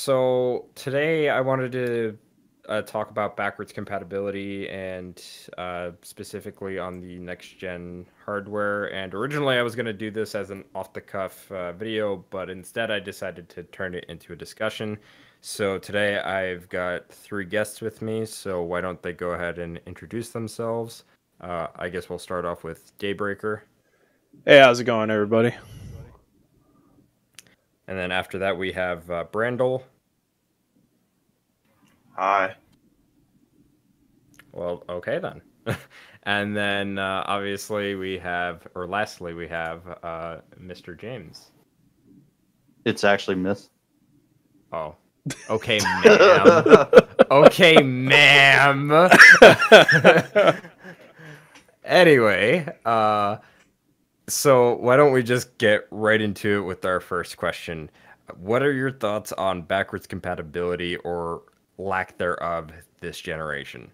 so today I wanted to uh, talk about backwards compatibility and uh, specifically on the next gen hardware. And originally, I was going to do this as an off the cuff uh, video, but instead, I decided to turn it into a discussion. So today, I've got three guests with me. So why don't they go ahead and introduce themselves? Uh, I guess we'll start off with Daybreaker. Hey, how's it going, everybody? And then after that, we have uh, Brandel. Hi. Well, okay then. and then uh, obviously we have, or lastly, we have uh, Mr. James. It's actually Miss. Oh. Okay, ma'am. okay, ma'am. anyway, uh, so why don't we just get right into it with our first question? What are your thoughts on backwards compatibility or lack thereof this generation?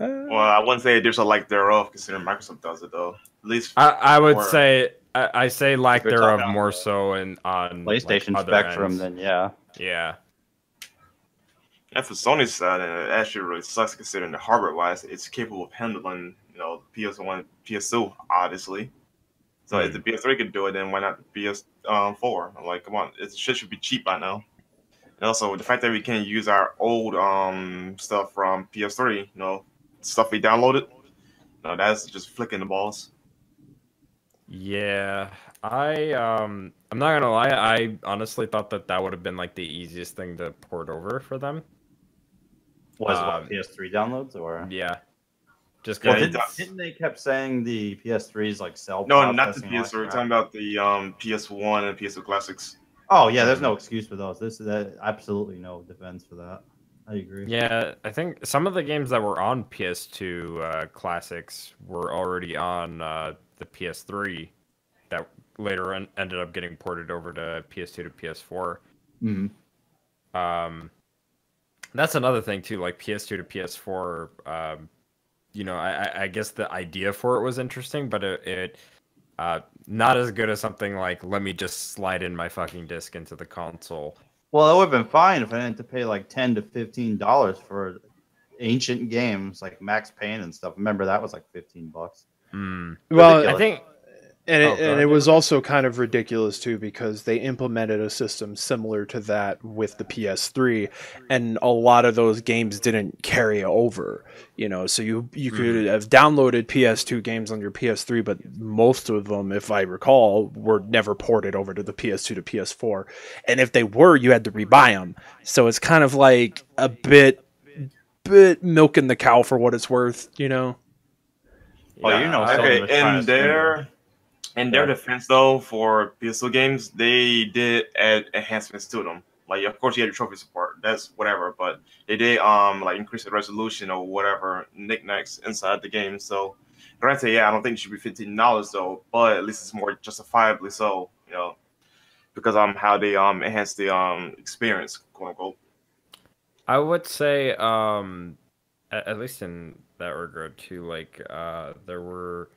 Uh, well, I wouldn't say there's a lack thereof, considering Microsoft does it though. At least I, I would for- say I, I say lack If you're thereof more so in on PlayStation other Spectrum, ends. then yeah. yeah. And for Sony's side, and it actually really sucks considering the hardware wise, it's capable of handling, you know, PS1, PS2, obviously. So if hmm. the PS3 could do it, then why not the uh, PS4? I'm like, come on, it shit should be cheap by now. And also the fact that we can't use our old um stuff from PS3, you know, stuff we downloaded. No, that's just flicking the balls. Yeah, I um I'm not gonna lie. I honestly thought that that would have been like the easiest thing to port over for them. Was Um, what PS3 downloads or? Yeah, just Yeah, Well, because didn't, didn't they kept saying the PS3's like cell? No, not the PS3. We're talking about the um PS1 and PS2 classics. Oh yeah, there's no excuse for those. This is absolutely no defense for that. I agree. yeah, I think some of the games that were on PS2 uh, classics were already on uh, the PS3 that later en- ended up getting ported over to PS2 to PS4. Mhm. Um, that's another thing too. Like PS2 to PS4, um, you know, I, I- I guess the idea for it was interesting, but it, it uh, not as good as something like let me just slide in my fucking disc into the console. Well, it would have been fine if I didn't have to pay like ten to fifteen dollars for ancient games like Max Payne and stuff. Remember that was like fifteen bucks. Hmm. Well, I think and it, Oh, and it was also kind of ridiculous too because they implemented a system similar to that with the PS3, and a lot of those games didn't carry over. You know, so you you could have downloaded PS2 games on your PS3, but most of them, if I recall, were never ported over to the PS2 to PS4, and if they were, you had to rebuy them. So it's kind of like a bit bit milking the cow for what it's worth. You know. Well, you know, Okay, was trying to in spin their defense though, for PS2 games, they did add enhancements to them. Like, of course, you had your trophy support. That's whatever, but they did um like increase the resolution or whatever knickknacks inside the game. So, granted, yeah, I don't think it should be fifteen dollars though, but at least it's more justifiably so. You know, because um how they um enhance the um experience, quote unquote. I would say, um, at, at least in that regard too, like uh, there were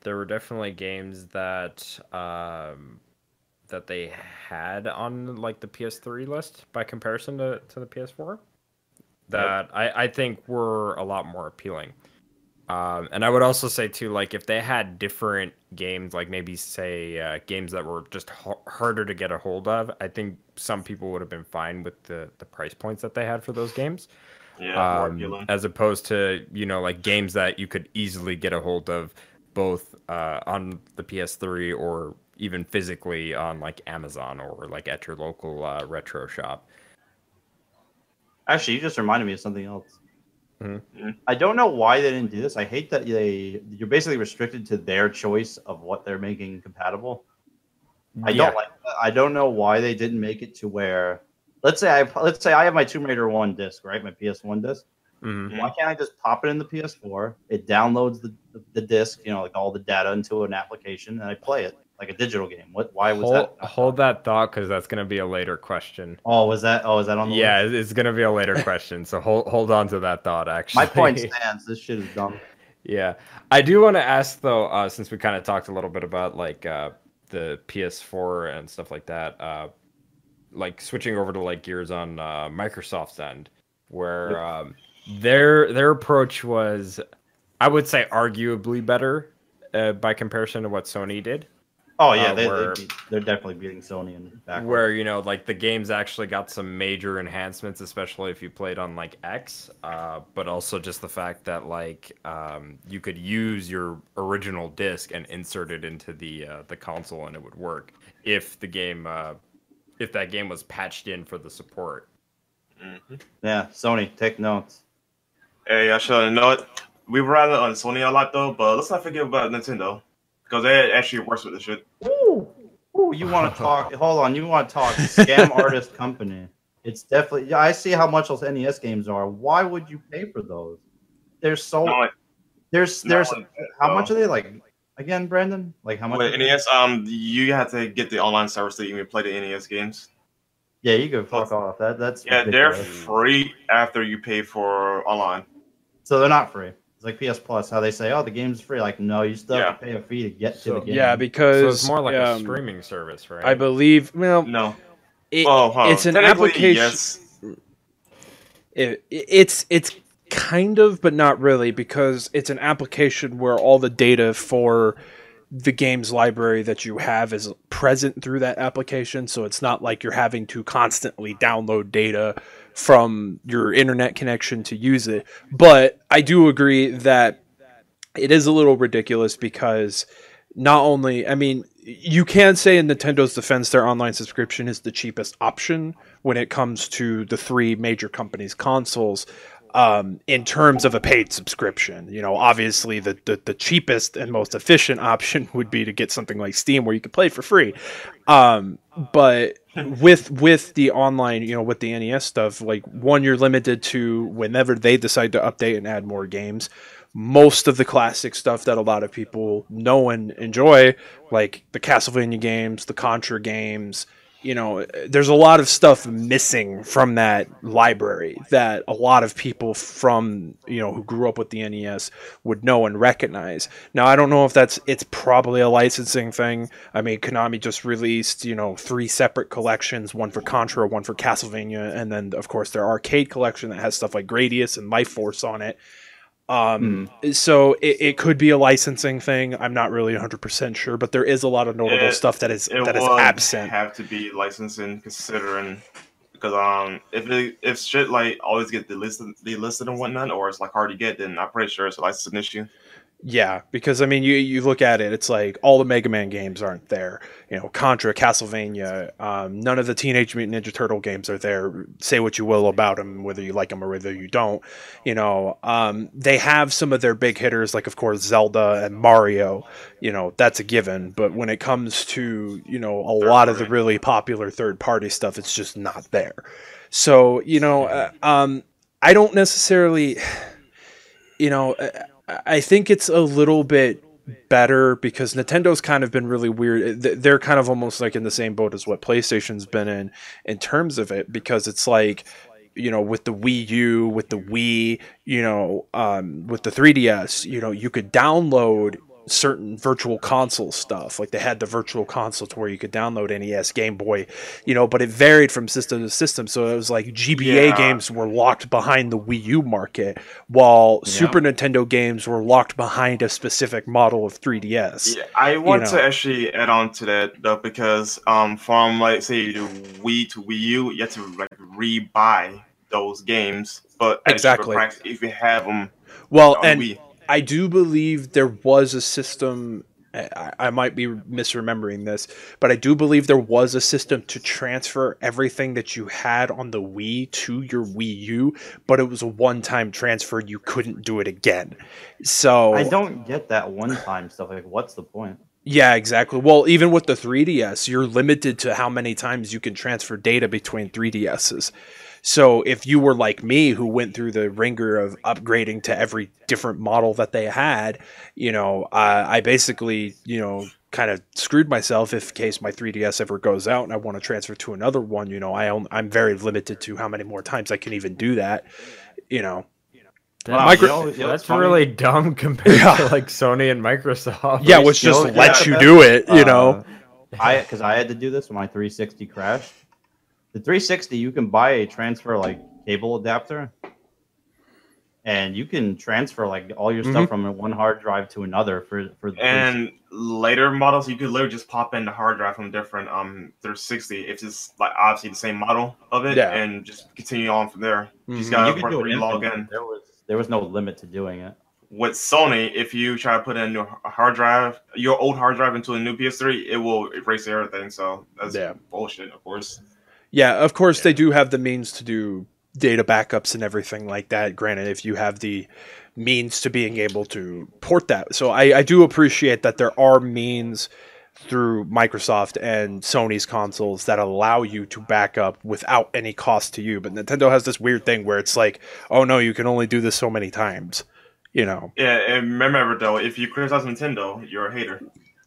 there were definitely games that um, that they had on like the PS3 list by comparison to, to the PS4 that I, I think were a lot more appealing. Um, and I would also say too, like if they had different games, like maybe say uh, games that were just h- harder to get a hold of, I think some people would have been fine with the the price points that they had for those games, Yeah, more um, appealing. as opposed to you know like games that you could easily get a hold of both uh, on the PS3 or even physically on like Amazon or like at your local uh, retro shop. Actually, you just reminded me of something else. Mhm. Mhm. I don't know why they didn't do this. I hate that they you're basically restricted to their choice of what they're making compatible. I Yeah. don't like. I don't know why they didn't make it to where. Let's say I let's say I have my Tomb Raider one disc, right? My PS1 disc. Mhm. Why can't I just pop it in the PS4? It downloads the, the, the disc, you know, like all the data into an application, and I play it like a digital game. What? Why was Hold, that? hold that thought because that's going to be a later question. Oh, was that? Oh, is that on the Yeah, list? it- it's going to be a later question. So hold hold on to that thought. Actually, My point stands. This shit is dumb. Yeah, I do want to ask though, uh, since we kind of talked a little bit about like uh, the PS4 and stuff like that. Uh, like switching over to like Gears on uh, Microsoft's end, where um, their their approach was, I would say, arguably better uh, by comparison to what Sony did. Oh yeah, Uh, they, where- they beat, they're definitely beating Sony in back. where you know like the games actually got some major enhancements especially if you played on like x uh, but also just the fact that like um, you could use your original disc and insert it into the uh, the console and it would work if the game uh, if that game was patched in for the support Yeah, Sony, take notes. Hey, I should know it. We rather on Sony a lot though, but let's not forget about Nintendo because they actually works with the shit. Ooh, ooh, you want to talk? hold on, you want to talk scam artist company? It's definitely. Yeah, I see how much those NES games are. Why would you pay for those? They're so. Not like- there's not there's like that, how much are they like? Again, Brandon, like how much? With NES, um, you have to get the online service to even play the NES games. Yeah, you go fuck off. That that's Yeah, they're free after you pay for online. So they're not free. It's like PS Plus, how they say, "Oh, the game's free." Like, no, you still have to pay a fee to get to the game. Yeah, because so it's more like a um, streaming service right I believe. Well, No, it, well, huh, it's an application. Yes. it, it's it's kind of but not really because it's an application where all the data for the game's library that you have is present through that application so it's not like you're having to constantly download data from your internet connection to use it but i do agree that it is a little ridiculous because not only I mean you can say in Nintendo's defense their online subscription is the cheapest option when it comes to the three major companies consoles um, in terms of a paid subscription. You know, obviously the, the the cheapest and most efficient option would be to get something like Steam where you could play for free. Um, but with with the online, you know, with the NES stuff, like one you're limited to whenever they decide to update and add more games most of the classic stuff that a lot of people know and enjoy, like the Castlevania games, the Contra games. You know, there's a lot of stuff missing from that library that a lot of people from, you know, who grew up with the NES would know and recognize. Now, I don't know if that's, it's probably a licensing thing. I mean, Konami just released, you know, three separate collections one for Contra, one for Castlevania, and then, of course, their arcade collection that has stuff like Gradius and Life Force on it. Um, so it, it could be a licensing thing. I'm not really 100% sure, but there is a lot of notable It- stuff that is It that is would absent. have to be licensing considering because um if it, if shit like always get delisted delisted and whatnot or it's like hard to get then I'm pretty sure it's a licensing issue. Yeah, because I mean, you you look at it, it's like all the Mega Man games aren't there. You know, Contra, Castlevania, um, none of the Teenage Mutant Ninja Turtle games are there. Say what you will about them, whether you like them or whether you don't. You know, um, they have some of their big hitters, like of course Zelda and Mario. You know, that's a given. But when it comes to you know a lot of the really popular third party stuff, it's just not there. So you know, uh, um, I don't necessarily, you know. Uh, I think it's a little bit better because Nintendo's kind of been really weird. They're kind of almost like in the same boat as what PlayStation's been in in terms of it because it's like you know with the Wii U, with the Wii, you know, um, with the 3DS, you know, you could download certain virtual console stuff like they had the virtual console to where you could download NES Game Boy you know but it varied from system to system so it was like GBA Yeah. games were locked behind the Wii U market while Yeah. Super Nintendo games were locked behind a specific model of 3DS. Yeah, I want know. to actually add on to that though because um from like say Wii to Wii U you have to like re-buy those games, but at a cheaper Exactly. price if you have them Well, and Wii. I do believe there was a system. I, I might be misremembering this, but I do believe there was a system to transfer everything that you had on the Wii to your Wii U, but it was a one-time transfer. You couldn't do it again. So I don't get that one time stuff. Like, what's the point? Yeah, exactly. Well, even with the 3DS, you're limited to how many times you can transfer data between 3DSs. So if you were like me, who went through the ringer of upgrading to every different model that they had, you know, uh, I basically, you know, kind of screwed myself if in case my 3DS ever goes out and I want to transfer to another one. You know, I own, I'm very limited to how many more times I can even do that. You know, Wow, Micro- you know- That's funny. really dumb compared Yeah. to like Sony and Microsoft. yeah, which just you lets yeah, you do it. You know, Uh, I because I had to do this when my 360 crashed. The 360, you can buy a transfer like cable adapter, and you can transfer like all your Mhm. stuff from one hard drive to another for for the And later models, you could literally just pop in the hard drive from different um 360. It's just like obviously the same model of it, Yeah. and just continue on from there. You just gotta you can re-log in. There was there was no limit to doing it. With Sony, if you try to put in your hard drive, your old hard drive into a new PS3, it will erase everything. So that's Yeah. bullshit, of course. Yeah, of course they do have the means to do data backups and everything like that. Granted, if you have the means to being able to port that. So I, I do appreciate that there are means through Microsoft and Sony's consoles that allow you to back up without any cost to you. But Nintendo has this weird thing where it's like, oh no, you can only do this so many times. You know. Yeah, and remember though, if you criticize Nintendo, you're a hater.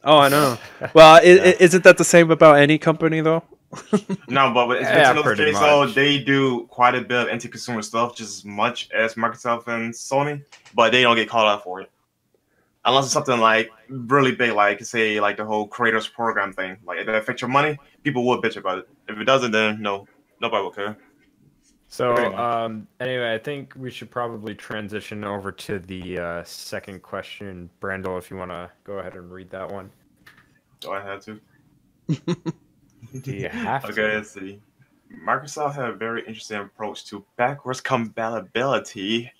Oh, I know. Well, Yeah. i isn't that the same about any company though? No, but with Yeah, Nintendo's pretty case, though, they do quite a bit of anti-consumer stuff, just as much as Microsoft and Sony, but they don't get called out for it. Unless it's something like really big, like say like the whole creators program thing, like if it affects your money, people will bitch about it. If it doesn't, then no, nobody will care. So, um, anyway, I think we should probably transition over to the uh, second question. Brandel, if you want to go ahead and read that one. Do I have to? Do you have Okay, to? let's see. Microsoft had a very interesting approach to backwards compatibility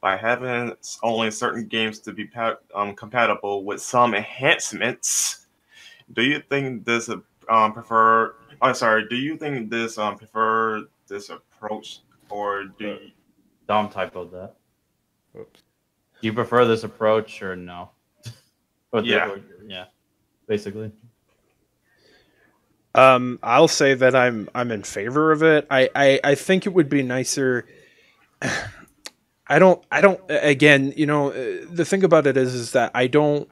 by having only certain games to be pa- um, compatible with some enhancements. Do you think this um, prefer? Oh, sorry. Do you think this um, prefer this approach, or do you, Dom typoed that. Whoops. Do you prefer this approach or no? Or the- Yeah. or- yeah. Basically. Um, I'll say that I'm I'm in favor of it. I, I, I think it would be nicer. I don't I don't again you know uh, the thing about it is is that I don't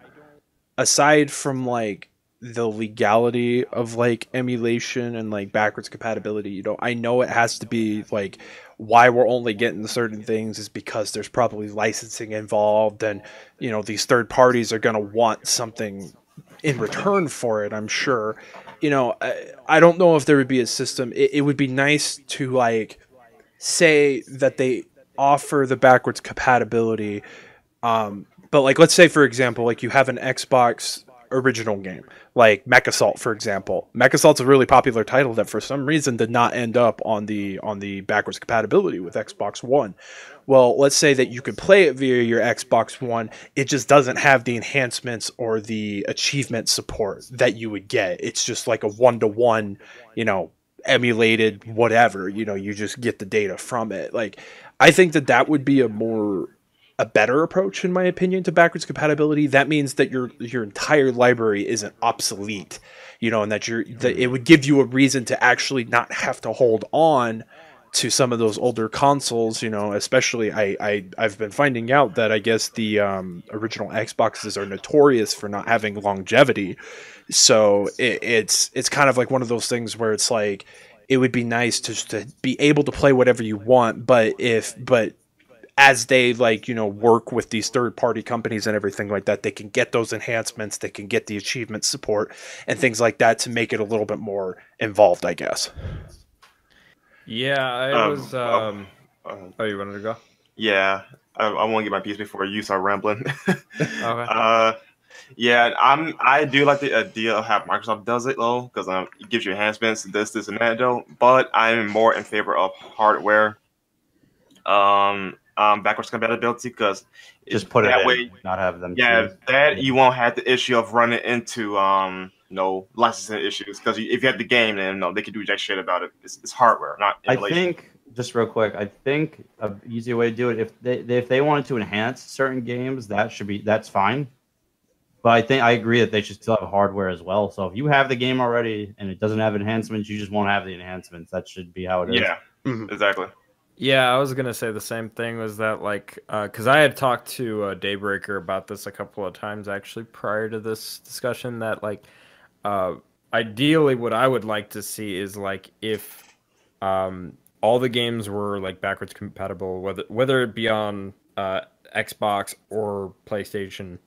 aside from like the legality of like emulation and like backwards compatibility you know I know it has to be like why we're only getting certain things is because there's probably licensing involved and you know these third parties are going to want something in return for it I'm sure you know, I, I don't know if there would be a system. It, it would be nice to like say that they offer the backwards compatibility. Um, but like, let's say for example, like you have an Xbox original game, like MechAssault, for example. MechAssault's a really popular title that for some reason did not end up on the on the backwards compatibility with Xbox One. Well, let's say that you could play it via your Xbox One. It just doesn't have the enhancements or the achievement support that you would get. It's just like a one to one, you know, emulated whatever. You know, you just get the data from it. Like, I think that that would be a more a better approach in my opinion to backwards compatibility that means that your your entire library isn't obsolete you know and that you're that it would give you a reason to actually not have to hold on to some of those older consoles you know especially i, I i've been finding out that i guess the um, original xboxes are notorious for not having longevity. So it, it's it's kind of like one of those things where it's like it would be nice to to be able to play whatever you want but if but as they like you know work with these third party companies and everything like that they can get those enhancements they can get the achievement support and things like that to make it a little bit more involved i guess Yeah, I Um, was. oh. Um, uh, oh, you wanted to go? yeah, I, I want to get my piece before you start rambling. Okay. Uh, yeah, I'm. I do like the idea of how Microsoft does it though, because um, it gives you enhancements, this, this, and that. Though, but I'm more in favor of hardware, um, um, backwards compatibility, because Just put it that in, way. not have them. Yeah, choose. that you won't have the issue of running into um, you know, licensing issues. Because if you have the game, then no, they can do jack shit about it. It's, it's hardware, not I think just real quick, I think a easier way to do it if they if they wanted to enhance certain games, that should be that's fine. But I think I agree that they should still have hardware as well. So if you have the game already and it doesn't have enhancements, you just won't have the enhancements. That should be how it is. Yeah, Mhm. exactly. Yeah, I was gonna say the same thing. Was that like because I had talked to uh, Daybreaker about this a couple of times actually prior to this discussion. That like, uh, ideally, what I would like to see is like if um, all the games were like backwards compatible, whether whether it be on uh, Xbox or PlayStation,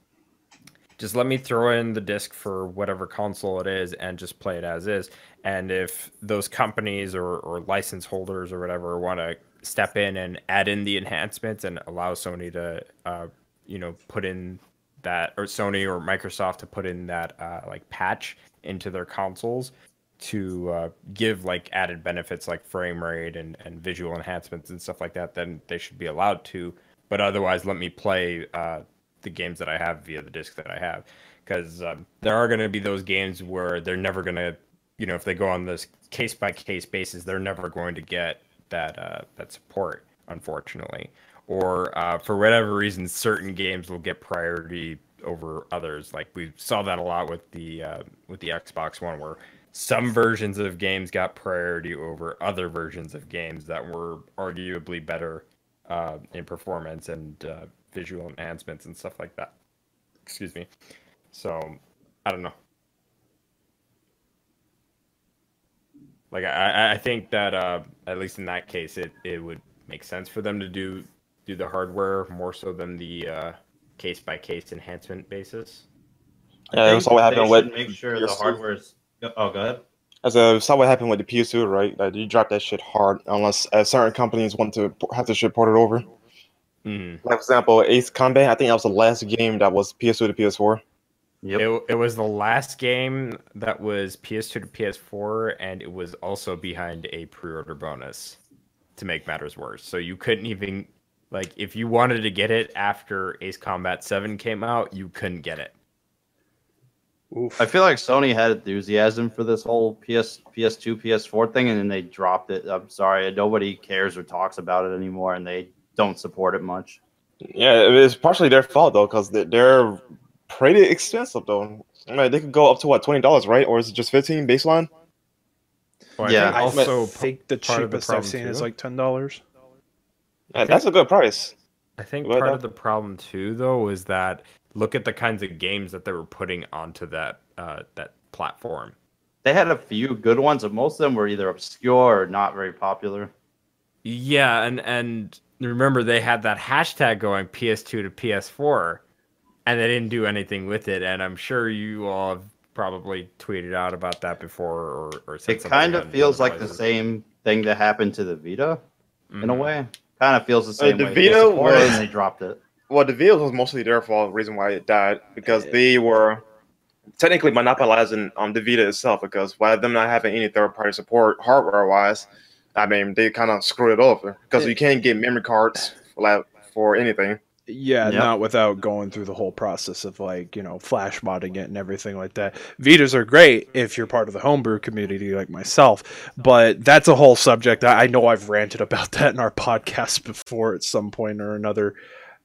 just let me throw in the disc for whatever console it is and just play it as is. And if those companies or, or license holders or whatever want to step in and add in the enhancements and allow Sony to, uh, you know, put in that or Sony or Microsoft to put in that uh, like patch into their consoles to uh, give like added benefits like frame rate and, and visual enhancements and stuff like that, then they should be allowed to. But otherwise, let me play uh, the games that I have via the disc that I have, because um, there are going to be those games where they're never going to, you know, if they go on this case by case basis, they're never going to get that uh, that support, unfortunately, or uh, for whatever reason, certain games will get priority over others. Like we saw that a lot with the uh, with the Xbox One, where some versions of games got priority over other versions of games that were arguably better uh, in performance and uh, visual enhancements and stuff like that. Excuse me. So I don't know. Like I, I think that uh, at least in that case, it, it would make sense for them to do do the hardware more so than the case by case enhancement basis. Yeah, that's what happened with make sure the hardware is Oh, go ahead. As a saw what happened with the PS2, right? Like you drop that shit hard unless uh, certain companies want to have the shit ported over. Mm-hmm. Like for example, Ace Combat. I think that was the last game that was PS2 to PS4. Yep. It, it was the last game that was PS2 to PS4, and it was also behind a pre-order bonus to make matters worse. So you couldn't even like if you wanted to get it after Ace Combat 7 came out, you couldn't get it. Oof. I feel like Sony had enthusiasm for this whole PS PS2 PS4 thing and then they dropped it. I'm sorry, nobody cares or talks about it anymore and they don't support it much. Yeah, it's partially their fault though cuz they're pretty expensive though. Like they could go up to what $20, right? Or is it just 15 baseline? Well, yeah, I think, also I think the cheapest the I've seen too. is like $10. That's a good price. I think well, part that... of the problem too, though, is that look at the kinds of games that they were putting onto that uh, that platform. They had a few good ones, but most of them were either obscure or not very popular. Yeah, and and remember they had that hashtag going PS2 to PS4, and they didn't do anything with it. And I'm sure you all have probably tweeted out about that before or or. It kind of feels like the same thing that happened to the Vita, mm -hmm. in a mm-hmm. way. Kind of feels the same. Uh, the way. Vita was they dropped it well, the Vita was mostly their fault. The reason why it died because they were technically monopolizing um, the Vita itself. Because by them not having any third party support hardware wise, I mean they kind of screwed it over because you can't get memory cards for, for anything. Yeah, yep. not without going through the whole process of like, you know, flash modding it and everything like that. Vitas are great if you're part of the homebrew community like myself, but that's a whole subject. I know I've ranted about that in our podcast before at some point or another.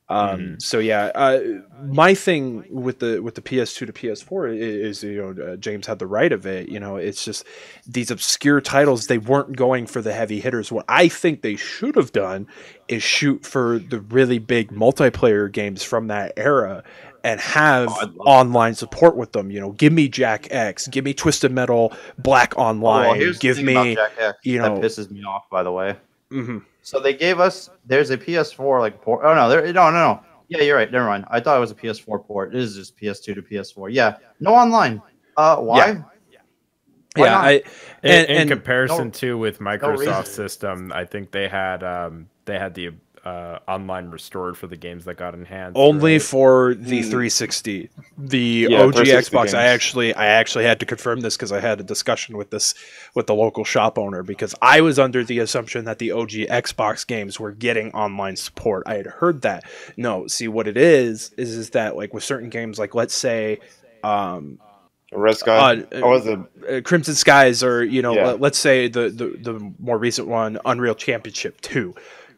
Um, mm. So yeah, uh, my thing with the with the PS2 to PS4 is, is you know uh, James had the right of it. You know, it's just these obscure titles. They weren't going for the heavy hitters. What I think they should have done is shoot for the really big multiplayer games from that era and have oh, online support with them. You know, give me Jak X, give me Twisted Metal Black Online, oh, give me you know that pisses me off. By the way. Mm-hmm. So they gave us there's a PS4 like port. Oh no, there no no no. Yeah, you're right. Never mind. I thought it was a PS4 port. It is just PS2 to PS4. Yeah, no online. Uh, why? Yeah, yeah I, and, in, in comparison no, to with Microsoft no system, I think they had um, they had the uh, online restored for the games that got enhanced. Only right? for the 360, the yeah, OG Xbox. Games. I actually, I actually had to confirm this because I had a discussion with this with the local shop owner because I was under the assumption that the OG Xbox games were getting online support. I had heard that. No, see what it is is is that like with certain games, like let's say. Um, Red Sky, uh, or was it uh, Crimson Skies, or you know, yeah. let's say the, the the more recent one, Unreal Championship Two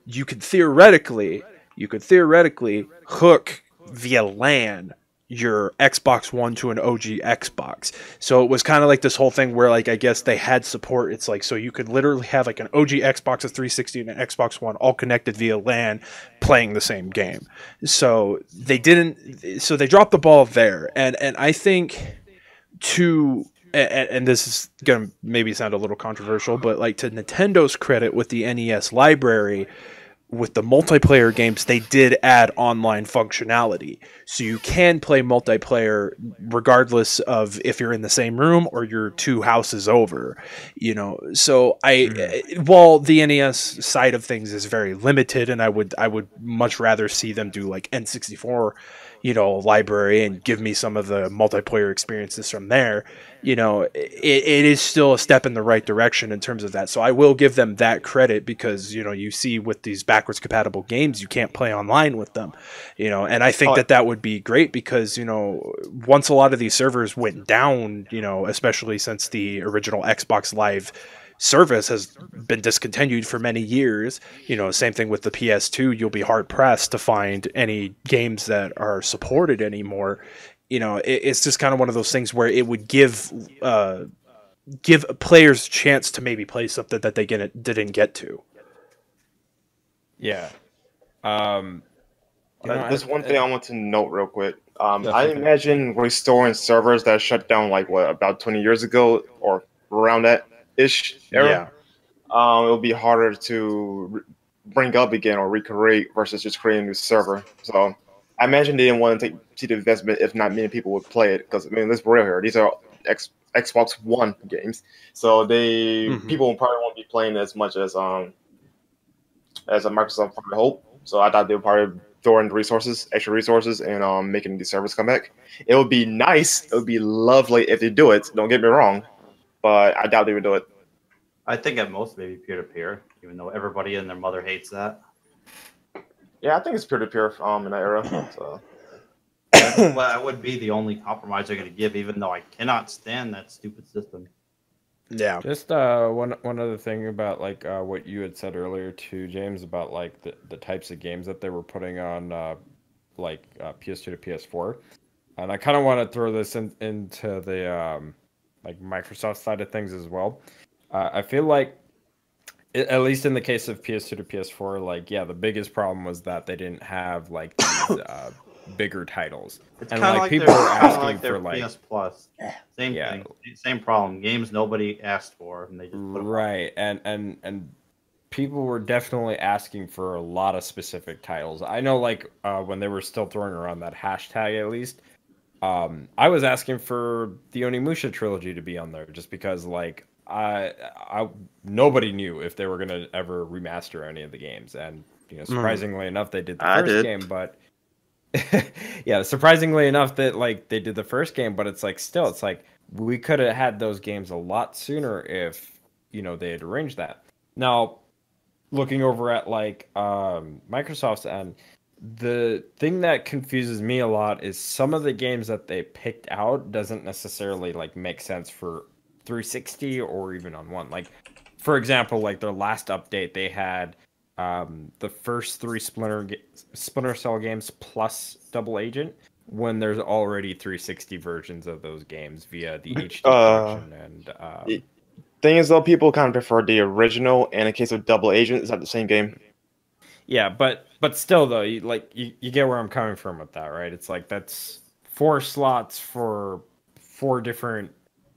you could theoretically you could theoretically hook via LAN your Xbox One to an OG Xbox. So it was kind of like this whole thing where like I guess they had support. It's like so you could literally have like an OG Xbox, a 360, and an Xbox One all connected via LAN playing the same game. So they didn't so they dropped the ball there. And and I think to and, and, this is gonna maybe sound a little controversial, but like to Nintendo's credit with the NES library, with the multiplayer games, they did add online functionality. So you can play multiplayer regardless of if you're in the same room or you're two houses over. You know, so I mm-hmm. while the NES side of things is very limited and I would I would much rather see them do like N64 you know library and give me some of the multiplayer experiences from there you know it, it is still a step in the right direction in terms of that so i will give them that credit because you know you see with these backwards compatible games you can't play online with them you know and i think oh. that that would be great because you know once a lot of these servers went down you know especially since the original xbox live service has been discontinued for many years. You know, same thing with the PS2. You'll be hard pressed to find any games that are supported anymore. You know, it, it's just kind of one of those things where it would give uh, give players a chance to maybe play something that they get, didn't get to. Yeah. Um, you know, There's one thing I want to note real quick. Um, I imagine restoring servers that shut down like what about 20 years ago or around that ish era, yeah. um, it'll be harder to bring up again or recreate versus just creating a new server. So I imagine they didn't want to take to the investment if not many people would play it because I mean let's be real here. These are X, Xbox One games, so they mm-hmm. people probably won't be playing as much as um as a Microsoft probably hope. So I thought they would probably throw in resources, extra resources, and um making the servers come back. It would be nice. It would be lovely if they do it. Don't get me wrong but I doubt they would do it. I think at most maybe peer to peer, even though everybody and their mother hates that. Yeah, I think it's peer to peer um in that era. So. well, that would be the only compromise they're going to give, even though I cannot stand that stupid system. Yeah. Just uh, one one other thing about like uh, what you had said earlier to James about like the, the types of games that they were putting on uh, like uh, PS2 to PS4, and I kind of want to throw this in, into the um, like Microsoft side of things as well. Uh, I feel like, at least in the case of PS2 to PS4, like yeah, the biggest problem was that they didn't have like these uh, bigger titles, it's and like, like people were asking like for like PS Plus, same yeah. thing, same problem. Games nobody asked for, and they just right, and and and people were definitely asking for a lot of specific titles. I know, like uh, when they were still throwing around that hashtag, at least um, I was asking for the Onimusha trilogy to be on there just because, like, I, I nobody knew if they were gonna ever remaster any of the games, and you know, hmm. surprisingly mm. enough, they did the I first did. game. But yeah, surprisingly enough, that like they did the first game, but it's like still, it's like we could have had those games a lot sooner if you know they had arranged that. Now, looking over at like um, Microsoft's end the thing that confuses me a lot is some of the games that they picked out doesn't necessarily like make sense for 360 or even on one. Like for example, like their last update they had um, the first three Splinter Splinter Cell games plus Double Agent when there's already 360 versions of those games via the HD uh, version and um, thing is though people kind of prefer the original and in case of Double Agent is that the same game. Yeah, but but still though, you, like you, you get where I'm coming from with that, right? It's like that's four slots for four different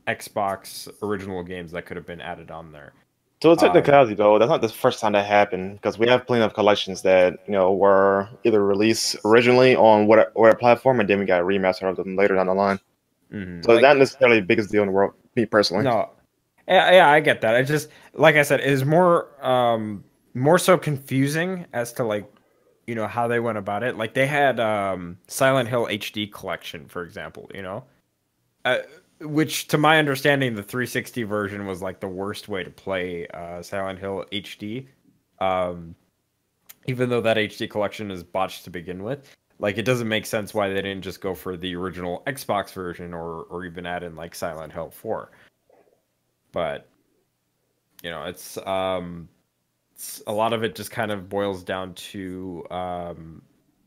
Xbox original games that could have been added on there. So technicality um, though, that's not the first time that happened because we have plenty of collections that you know were either released originally on what what platform and then we got a remaster of them later down the line. Mm-hmm. So like, not necessarily the biggest deal in the world, me personally. No, yeah, yeah, I get that. I just like I said, it is more um more so confusing as to like you know how they went about it. Like they had um silent hill hd collection for example you know? Uh, which to my understanding the 360 version was like the worst way to play uh silent hill hd um even though that hd collection is botched to begin with. Like it doesn't make sense why they didn't just go for the original xbox version or or even add in like silent hill 4 but you know it's um a lot of it just kind of boils down to um,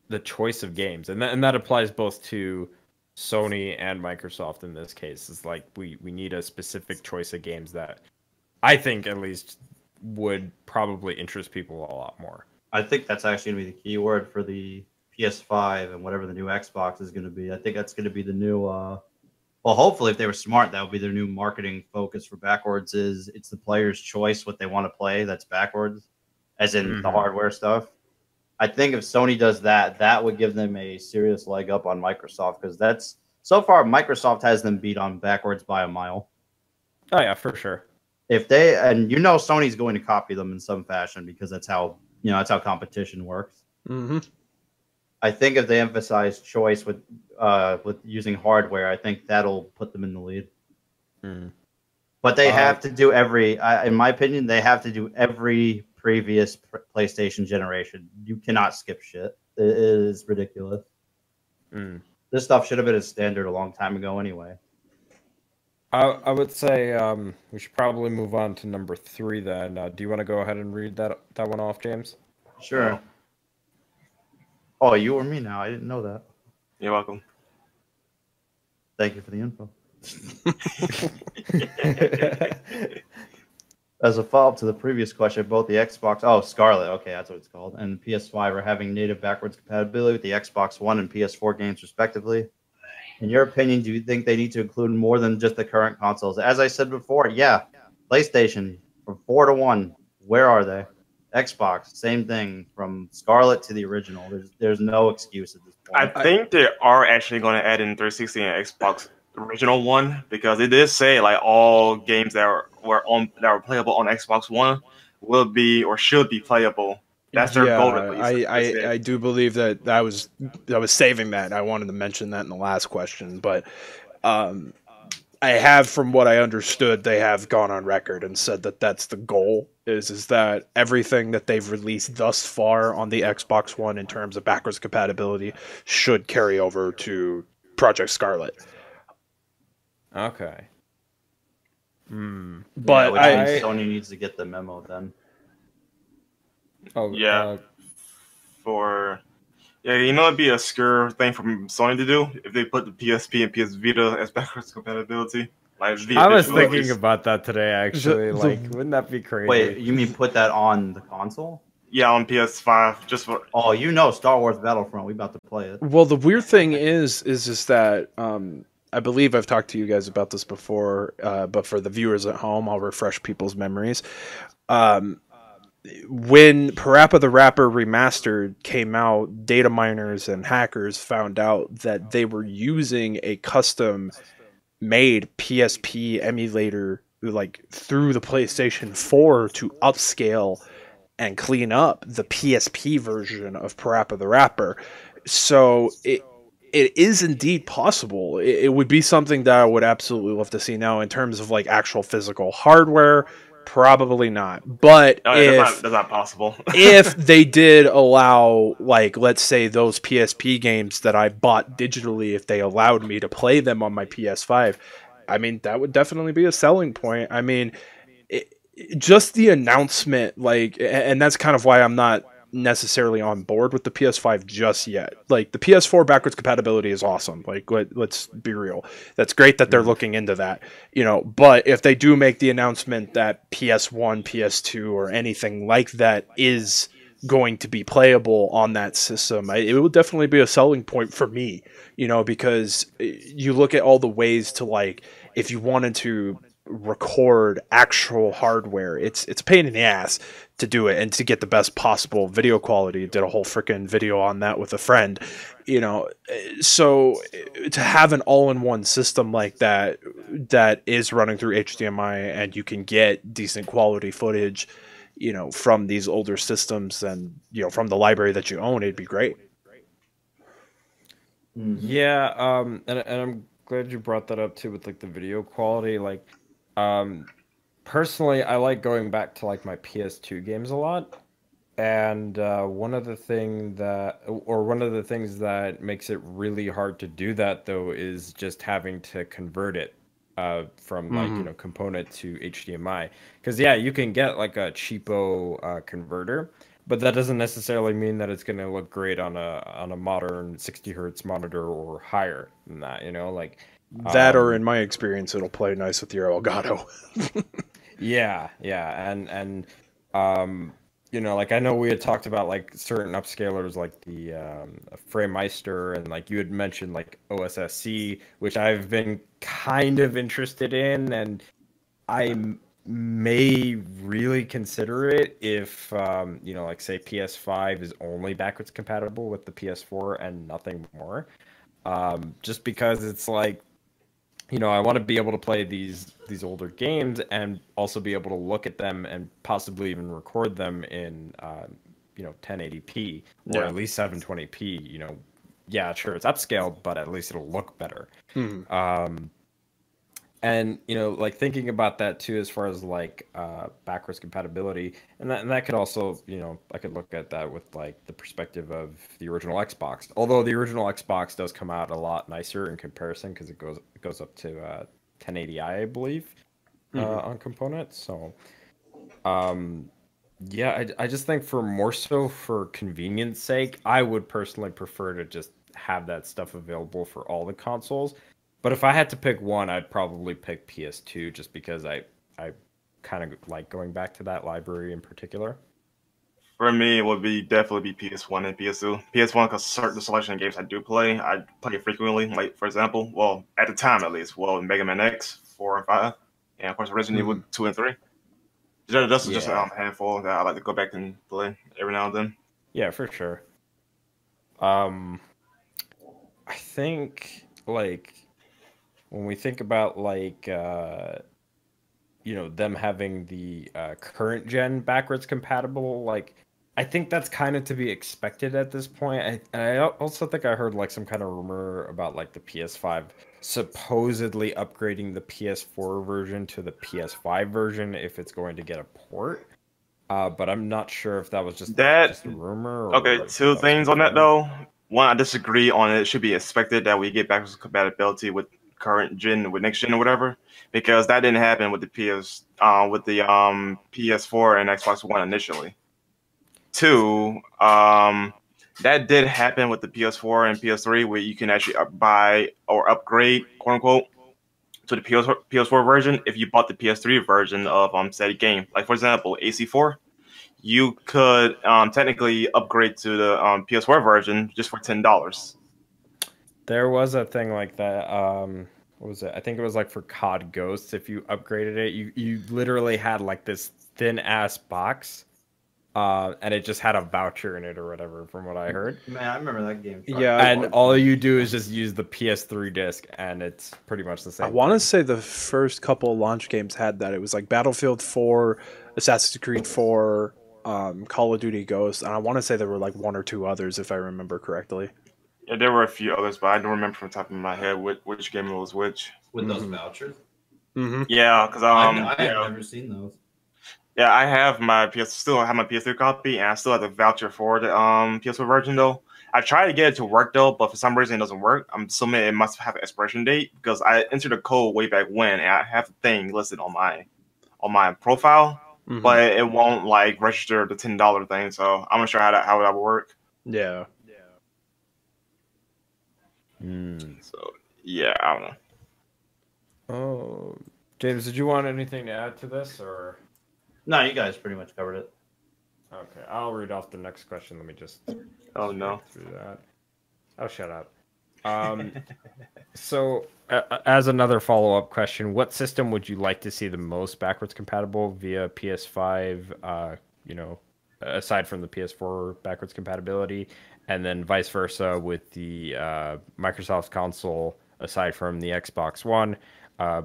the choice of games, and that, and that applies both to Sony and Microsoft in this case. It's like we we need a specific choice of games that I think at least would probably interest people a lot more. I think that's actually going to be the key word for the PS5 and whatever the new Xbox is going to be. I think that's going to be the new. Uh, well, hopefully, if they were smart, that would be their new marketing focus for backwards. Is it's the player's choice what they want to play. That's backwards, as in the Mhm. hardware stuff. I think if Sony does that, that would give them a serious leg up on Microsoft because that's so far Microsoft has them beat on backwards by a mile. Oh yeah, for sure. If they and you know Sony's going to copy them in some fashion because that's how you know that's how competition works. hmm I think if they emphasize choice with uh with using hardware, I think that'll put them in the lead. Mm. But they Uh, have to do every, I in my opinion, they have to do every previous pr- PlayStation generation. You cannot skip shit. It is ridiculous. Mm. This stuff should have been a standard a long time ago, anyway. I, I would say um, we should probably move on to number three then. Uh, do you want to go ahead and read that that one off, James? Sure. Oh, you or me now? I didn't know that. You're welcome. Thank you for the info. As a follow up to the previous question, both the Xbox, oh, Scarlet, okay, that's what it's called, and PS5 are having native backwards compatibility with the Xbox One and PS4 games, respectively. In your opinion, do you think they need to include more than just the current consoles? As I said before, yeah, PlayStation from four to one, where are they? Xbox, same thing from Scarlet to the original. There's there's no excuse at this point. I think they are actually going to add in 360 and Xbox original one because it did say like all games that were, were on that were playable on Xbox One will be or should be playable. That's their yeah, goal release. I, I, I do believe that I was I was saving that. I wanted to mention that in the last question, but um, I have, from what I understood, they have gone on record and said that that's the goal. Is is that everything that they've released thus far on the Xbox One in terms of backwards compatibility should carry over to Project Scarlet. Okay. Hmm. But yeah, I, Sony needs to get the memo then. Oh Yeah. uh, for yeah, you know it'd be a scare thing for Sony to do if they put the PSP and PS Vita as backwards compatibility. Like via I was thinking release. about that today. Actually, the- like, wouldn't that be crazy? Wait, you mean put that on the console? yeah on PS5 just for Oh, you know Star Wars Battlefront. We about to play it. Well, the weird thing is, is is that um, I believe I've talked to you guys about this before, uh, but for the viewers at home, I'll refresh people's memories. Um, when Parappa the Rapper Remastered came out, data miners and hackers found out that they were using a custom made PSP emulator like through the PlayStation 4 to upscale and clean up the PSP version of Parappa the Rapper. So it it is indeed possible. It, it would be something that I would absolutely love to see now in terms of like actual physical hardware. Probably not. Uh, but oh, yeah, if that's, not, that's not possible. if they did allow like let's say those PSP games that I bought digitally if they allowed me to play them on my PS5 I mean that would definitely be a selling point I mean it, it- just the announcement like and that's kind of why I'm not necessarily on board with the PS5 just yet. Like the PS4 backwards compatibility is awesome. Like let, let's be real. That's great that they're looking into that you know but if they do make the announcement that ps1 ps2 or anything like that is going to be playable on that system I, it will definitely be a selling point for me you know because eh, you look at all the ways to like if you wanted to record actual hardware. It's it's a pain in the ass to do it and to get the best possible video quality. Did a whole freaking video on that with a friend you know? So to have an all-in-one system like that that is running through HDMI and you can get decent quality footage you know from these older systems and you know from the library that you own it'd be great. Yeah, um, and and I'm glad you brought that up too with like the video quality. Like, um, personally, I like going back to like my PS2 games a lot, and uh, one of the thing that, or one of the things that makes it really hard to do that though is just having to convert it uh, from like you Mhm. know component to HDMI. Because yeah, you can get like a cheapo uh, converter, but that doesn't necessarily mean that it's going to look great on a on a modern 60 hertz monitor or higher than that. You know, like that or Um, in my experience it'll play nice with your Elgato yeah, yeah, and and um, you know, like I know we had talked about like certain upscalers like the um, FrameMeister, and like you had mentioned like OSSC, which I've been kind of interested in, and I'm may really consider it if um, you know, like say PS5 is only backwards compatible with the PS4 and nothing more. Um, just because it's like, you know, I want to be able to play these these older games and also be able to look at them and possibly even record them in, uh, you know, 1080p or Yeah. at least 720p. You know, yeah, sure, it's upscaled, but at least it'll look better. Mhm. Um, and you know, like thinking about that too, as far as like uh, backwards compatibility, and that and that could also, you know, I could look at that with like the perspective of the original Xbox. Although the original Xbox does come out a lot nicer in comparison because it goes it goes up to uh, 1080i, I believe, uh, Mhm. on components. So, um, yeah, I, I just think for more so for convenience sake, I would personally prefer to just have that stuff available for all the consoles. But if I had to pick one, I'd probably pick PS2 just because I I kind of like going back to that library in particular. For me, it would be definitely be PS1 and PS2. PS1 because certain selection of games I do play, I play frequently. Like for example, well at the time at least, well Mega Man X, four and five, and of course Resident Evil two and three. That- That's just Yeah. um, a handful that I like to go back and play every now and then. Yeah, for sure. Um, I think like when we think about like uh, you know them having the uh, current gen backwards compatible, like I think that's kind of to be expected at this point. I, and I also think I heard like some kind of rumor about like the PS5 supposedly upgrading the PS4 version to the PS5 version if it's going to get a port. Uh, but I'm not sure if that was just That- just a rumor. Or Okay, if two things on that though. One, I disagree on it. It should be expected that we get backwards compatibility with current gen, with next gen or whatever, because that didn't happen with the PS, uh, with the um PS4 and Xbox One initially. Two, um, that did happen with the PS4 and PS3, where you can actually buy or upgrade, quote unquote, to the PS4, PS4 version if you bought the PS3 version of um said game. Like for example, AC4 you could um, technically upgrade to the um, PS4 version just for ten dollars. There was a thing like that. Um, what was it? I think it was like for COD Ghosts. If you upgraded it, you you literally had like this thin ass box, uh, and it just had a voucher in it or whatever, from what I heard. Man, I remember that game. Truck. Yeah, And all you do is just use the PS3 disc, and it's pretty much the same. I want to say the first couple launch games had that. It was like Battlefield 4, Assassin's Creed 4, um, Call of Duty Ghosts, and I want to say there were like one or two others if I remember correctly. Yeah, there were a few others, but I don't remember from the top of my head which, which game it was which. with those Mhm. vouchers. Mm-hmm. Yeah, because I, um, I yeah, have never seen those. yeah, I have my PS still have my PS3 copy, and I still have the voucher for the um PS4 version though. I tried to get it to work though, but for some reason it doesn't work. I'm assuming it must have an expiration date because I entered a code way back when, and I have the thing listed on my on my profile, Mm-hmm. but it won't like register the ten dollar thing. So I'm not sure how that how that would work. yeah. Hmm. So yeah, I don't know. Oh, James, did you want anything to add to this, or No, you guys pretty much covered it. okay? I'll read off the next question. Let me just Oh no. through that. Oh, shut up. Um, so, uh, as another follow up question, what system would you like to see the most backwards compatible via PS5? Uh, you know, aside from the PS4 backwards compatibility, and then vice versa with the uh, Microsoft console, aside from the Xbox One, uh,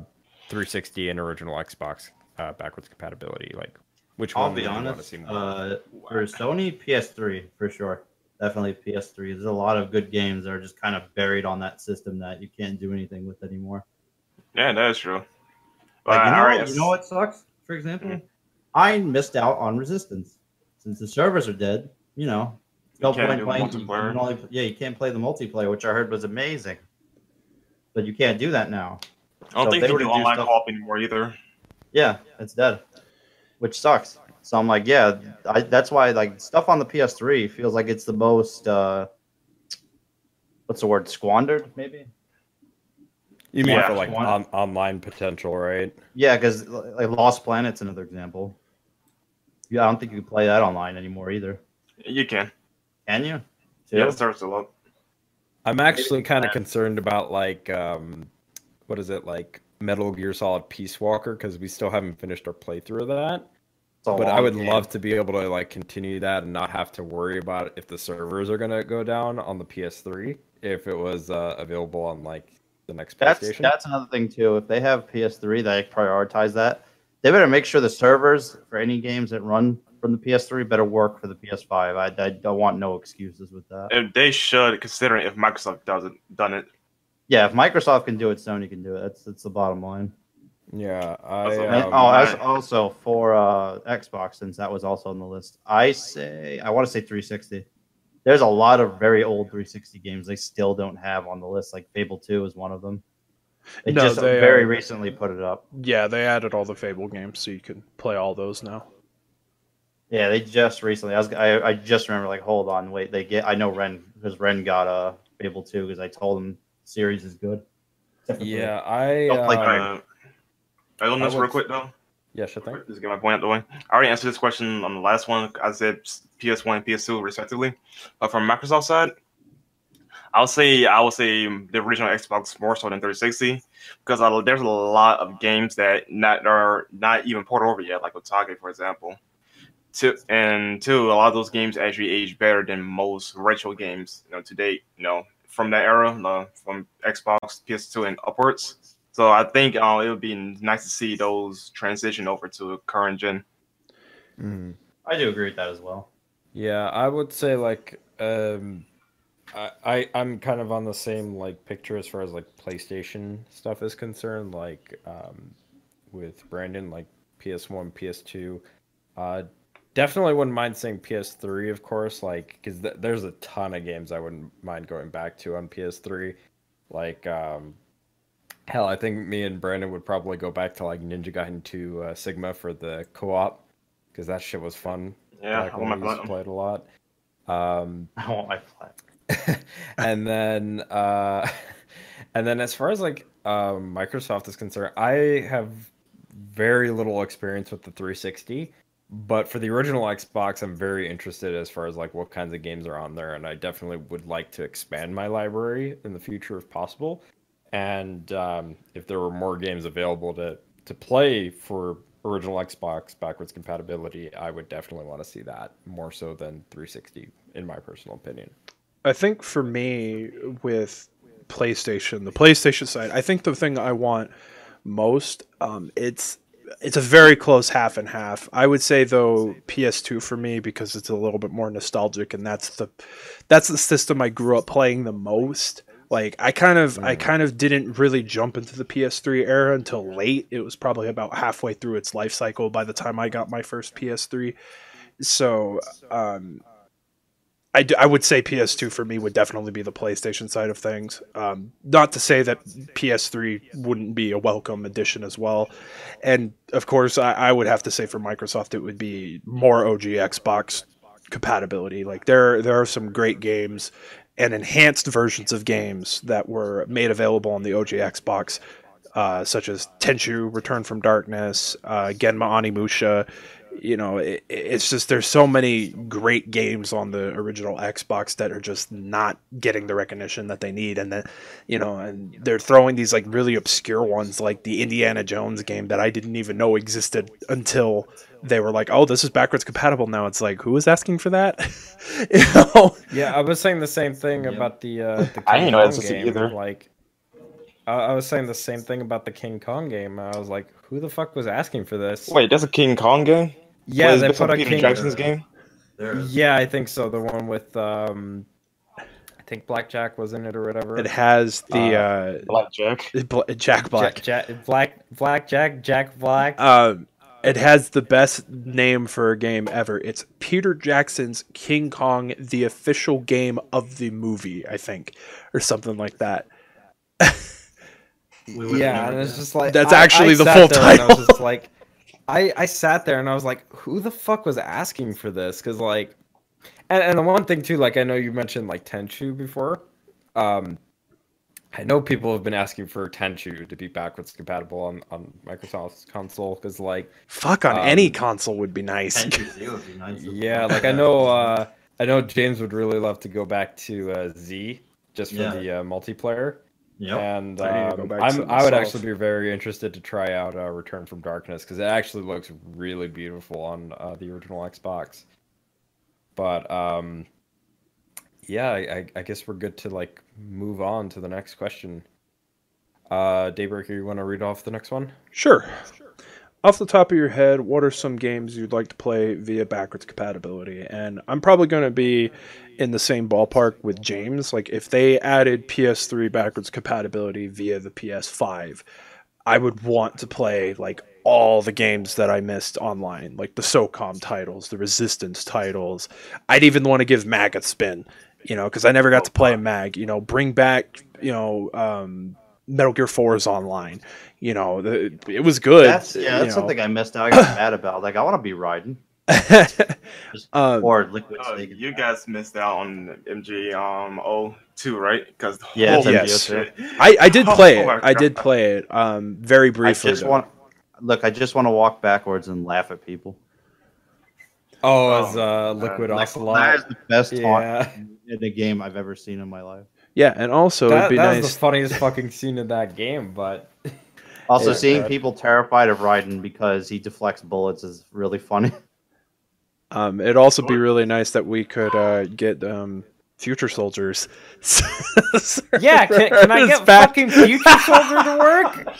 360 and original Xbox uh, backwards compatibility. Like, which I'll one be would you want to honest. see more? Uh, for Sony, PS3 for sure. Definitely PS3. There's a lot of good games that are just kind of buried on that system that you can't do anything with anymore. Yeah, that is true. But Like, you, know, all right, you know what sucks? For Mm-hmm. example, I missed out on Resistance since the servers are dead. You know, no can't point do playing. You multiplayer. can only, yeah, you can't play the multiplayer, which I heard was amazing. But you can't do that now. I don't so think they they do to online stuff- co-op anymore either. Yeah, it's dead, which sucks. So I'm like, yeah, I, that's why like stuff on the PS3 feels like it's the most uh, what's the word squandered maybe. you mean yeah, for like on- online potential, right? Yeah, because like Lost Planet's another example. Yeah, I don't think you can play that online anymore either. You can. Can you? Yeah, Too? the server's still up. I'm actually kind of concerned about like um what is it like Metal Gear Solid Peace Walker because we still haven't finished our playthrough of that. But I would game. love to be able to like continue that and not have to worry about if the servers are gonna go down on the PS3 if it was uh, available on like the next That's PlayStation. that's another thing too. If they have PS3, they prioritize that. They better make sure the servers for any games that run from the PS3 better work for the PS5. I, I don't want no excuses with that. If they should consider it if Microsoft doesn't done it. Yeah, if Microsoft can do it, Sony can do it. That's that's the bottom line. yeah, I Also- And- um, oh, as also for uh, Xbox, since that was also on the list, I say I want to say 360. There's a lot of very old 360 games they still don't have on the list. Like Fable 2 is one of them. They No, just they, very uh, recently put it up. Yeah, they added all the Fable games, so you can play all those now. Yeah, they just recently. I was I, I just remember like, hold on, wait, they get. I know Ren because Ren got uh Fable 2 because I told him series is good. Except for yeah, I Don't like um, Uh, I don't know I this real quick though. yeah, sure thing. Just get my point out the way. I already answered this question on the last one. I said PS1 and PS2 respectively. But from Microsoft side, I'll say I would say the original Xbox more so than 360 because I, there's a lot of games that not are not even ported over yet, like Otogi, for example. Two, and two, a lot of those games actually age better than most retro games, you know, to date. You know, from that era, uh, from Xbox, PS2, and upwards. So I think uh, it would be nice to see those transition over to current gen. Mhm. I do agree with that as well. Yeah, I would say like um I, I I'm kind of on the same like picture as far as like PlayStation stuff is concerned, like um with Brandon, like PS1, PS2. Uh definitely wouldn't mind saying PS3, of course, like because th- there's a ton of games I wouldn't mind going back to on PS3. Like um hell, I think me and Brandon would probably go back to like Ninja Gaiden 2 uh, Sigma for the co-op because that shit was fun Yeah, back I want my used to platinum. play it a lot. Um, I want my flat. and then, uh, and then as far as like um, Microsoft is concerned, I have very little experience with the 360. But for the original Xbox, I'm very interested as far as like what kinds of games are on there, and I definitely would like to expand my library in the future if possible. And um, if there were more games available to to play for original Xbox backwards compatibility, I would definitely want to see that more so than 360, in my personal opinion. I think for me with PlayStation, the PlayStation side, I think the thing I want most, um, it's it's a very close half and half. I would say though PS2 for me because it's a little bit more nostalgic and that's the that's the system I grew up playing the most. Like I kind of I kind of didn't really jump into the PS3 era until late. It was probably about halfway through its life cycle by the time I got my first PS3. So, um I, I would say PS2 for me would definitely be the PlayStation side of things. Um, not to say that PS3 wouldn't be a welcome addition as well. And of course, I, I would have to say for Microsoft, it would be more OG Xbox compatibility. Like there, there are some great games and enhanced versions of games that were made available on the OG Xbox, uh, such as Tenchu: Return from Darkness, uh, Genma Onimusha you know it, it's just there's so many great games on the original xbox that are just not getting the recognition that they need and then you know and they're throwing these like really obscure ones like the indiana jones game that i didn't even know existed until they were like oh this is backwards compatible now it's like who is asking for that you know Yeah, I was saying the same thing Yep. about the uh, the King I didn't know Kong game. either. Like, I, I was saying the same thing about the King Kong game. I was like, who the fuck was asking for this? Wait, that's a King Kong game? Yeah, Wait, they put a Peter King. Jackson's game. Yeah, I think so. The one with um, I think Blackjack was in it or whatever. it has the uh, Blackjack. Bla- jack black Jack, Jack, Black Blackjack Jack Black. Um, it has the best name for a game ever. It's Peter Jackson's King Kong, the official game of the movie, I think, or something like that. yeah, and it's just like That's I- actually I the sat full there and I was title. just like, I I sat there and I was like, who the fuck was asking for this? Because like, and and the one thing too, like I know you mentioned like Tenchu before. Um, I know people have been asking for Tenchu to be backwards compatible on on Microsoft's console because like Fuck on Um, any console would be nice. Tenchu would be nice yeah, like I know uh I know James would really love to go back to uh, Z just for Yeah. the uh, multiplayer. Yep. And I need to go um, back I'm, I would actually be very interested to try out uh, Return from Darkness because it actually looks really beautiful on uh, the original Xbox. But um, yeah, I, I- I guess we're good to like move on to the next question. Uh, Daybreaker, you want to read off the next one? Sure. Sure. Off the top of your head, what are some games you'd like to play via backwards compatibility? And I'm probably going to be in the same ballpark with James. Like, if they added PS3 backwards compatibility via the PS5, I would want to play like all the games that I missed online, like the SOCOM titles, the Resistance titles. I'd even want to give Mag a spin, you know, because I never got to play a Mag. You know, bring back, you know, um, Metal Gear Four is online. You know, the, it was good. That's yeah, you that's know. something I missed out. I got mad about. Like I want to be riding um, or liquid Oh, snake. you guys missed out on MG um oh two right? Because Yeah, it's Oh, yes. I, I did play Oh it. I did play it. Um, very I briefly. just though. want look. I just want to walk backwards and laugh at people. Oh, Oh, as uh, Liquid like, Ocelot. That is the best taunt Yeah, in the game I've ever seen in my life. Yeah, and also that, it'd be that nice. was the funniest fucking scene in that game. But Also, Yeah. seeing people terrified of Raiden because he deflects bullets is really funny. Um, it'd also be really nice that we could uh, get um, future soldiers. yeah, can, can I get Back- fucking Future Soldier to work?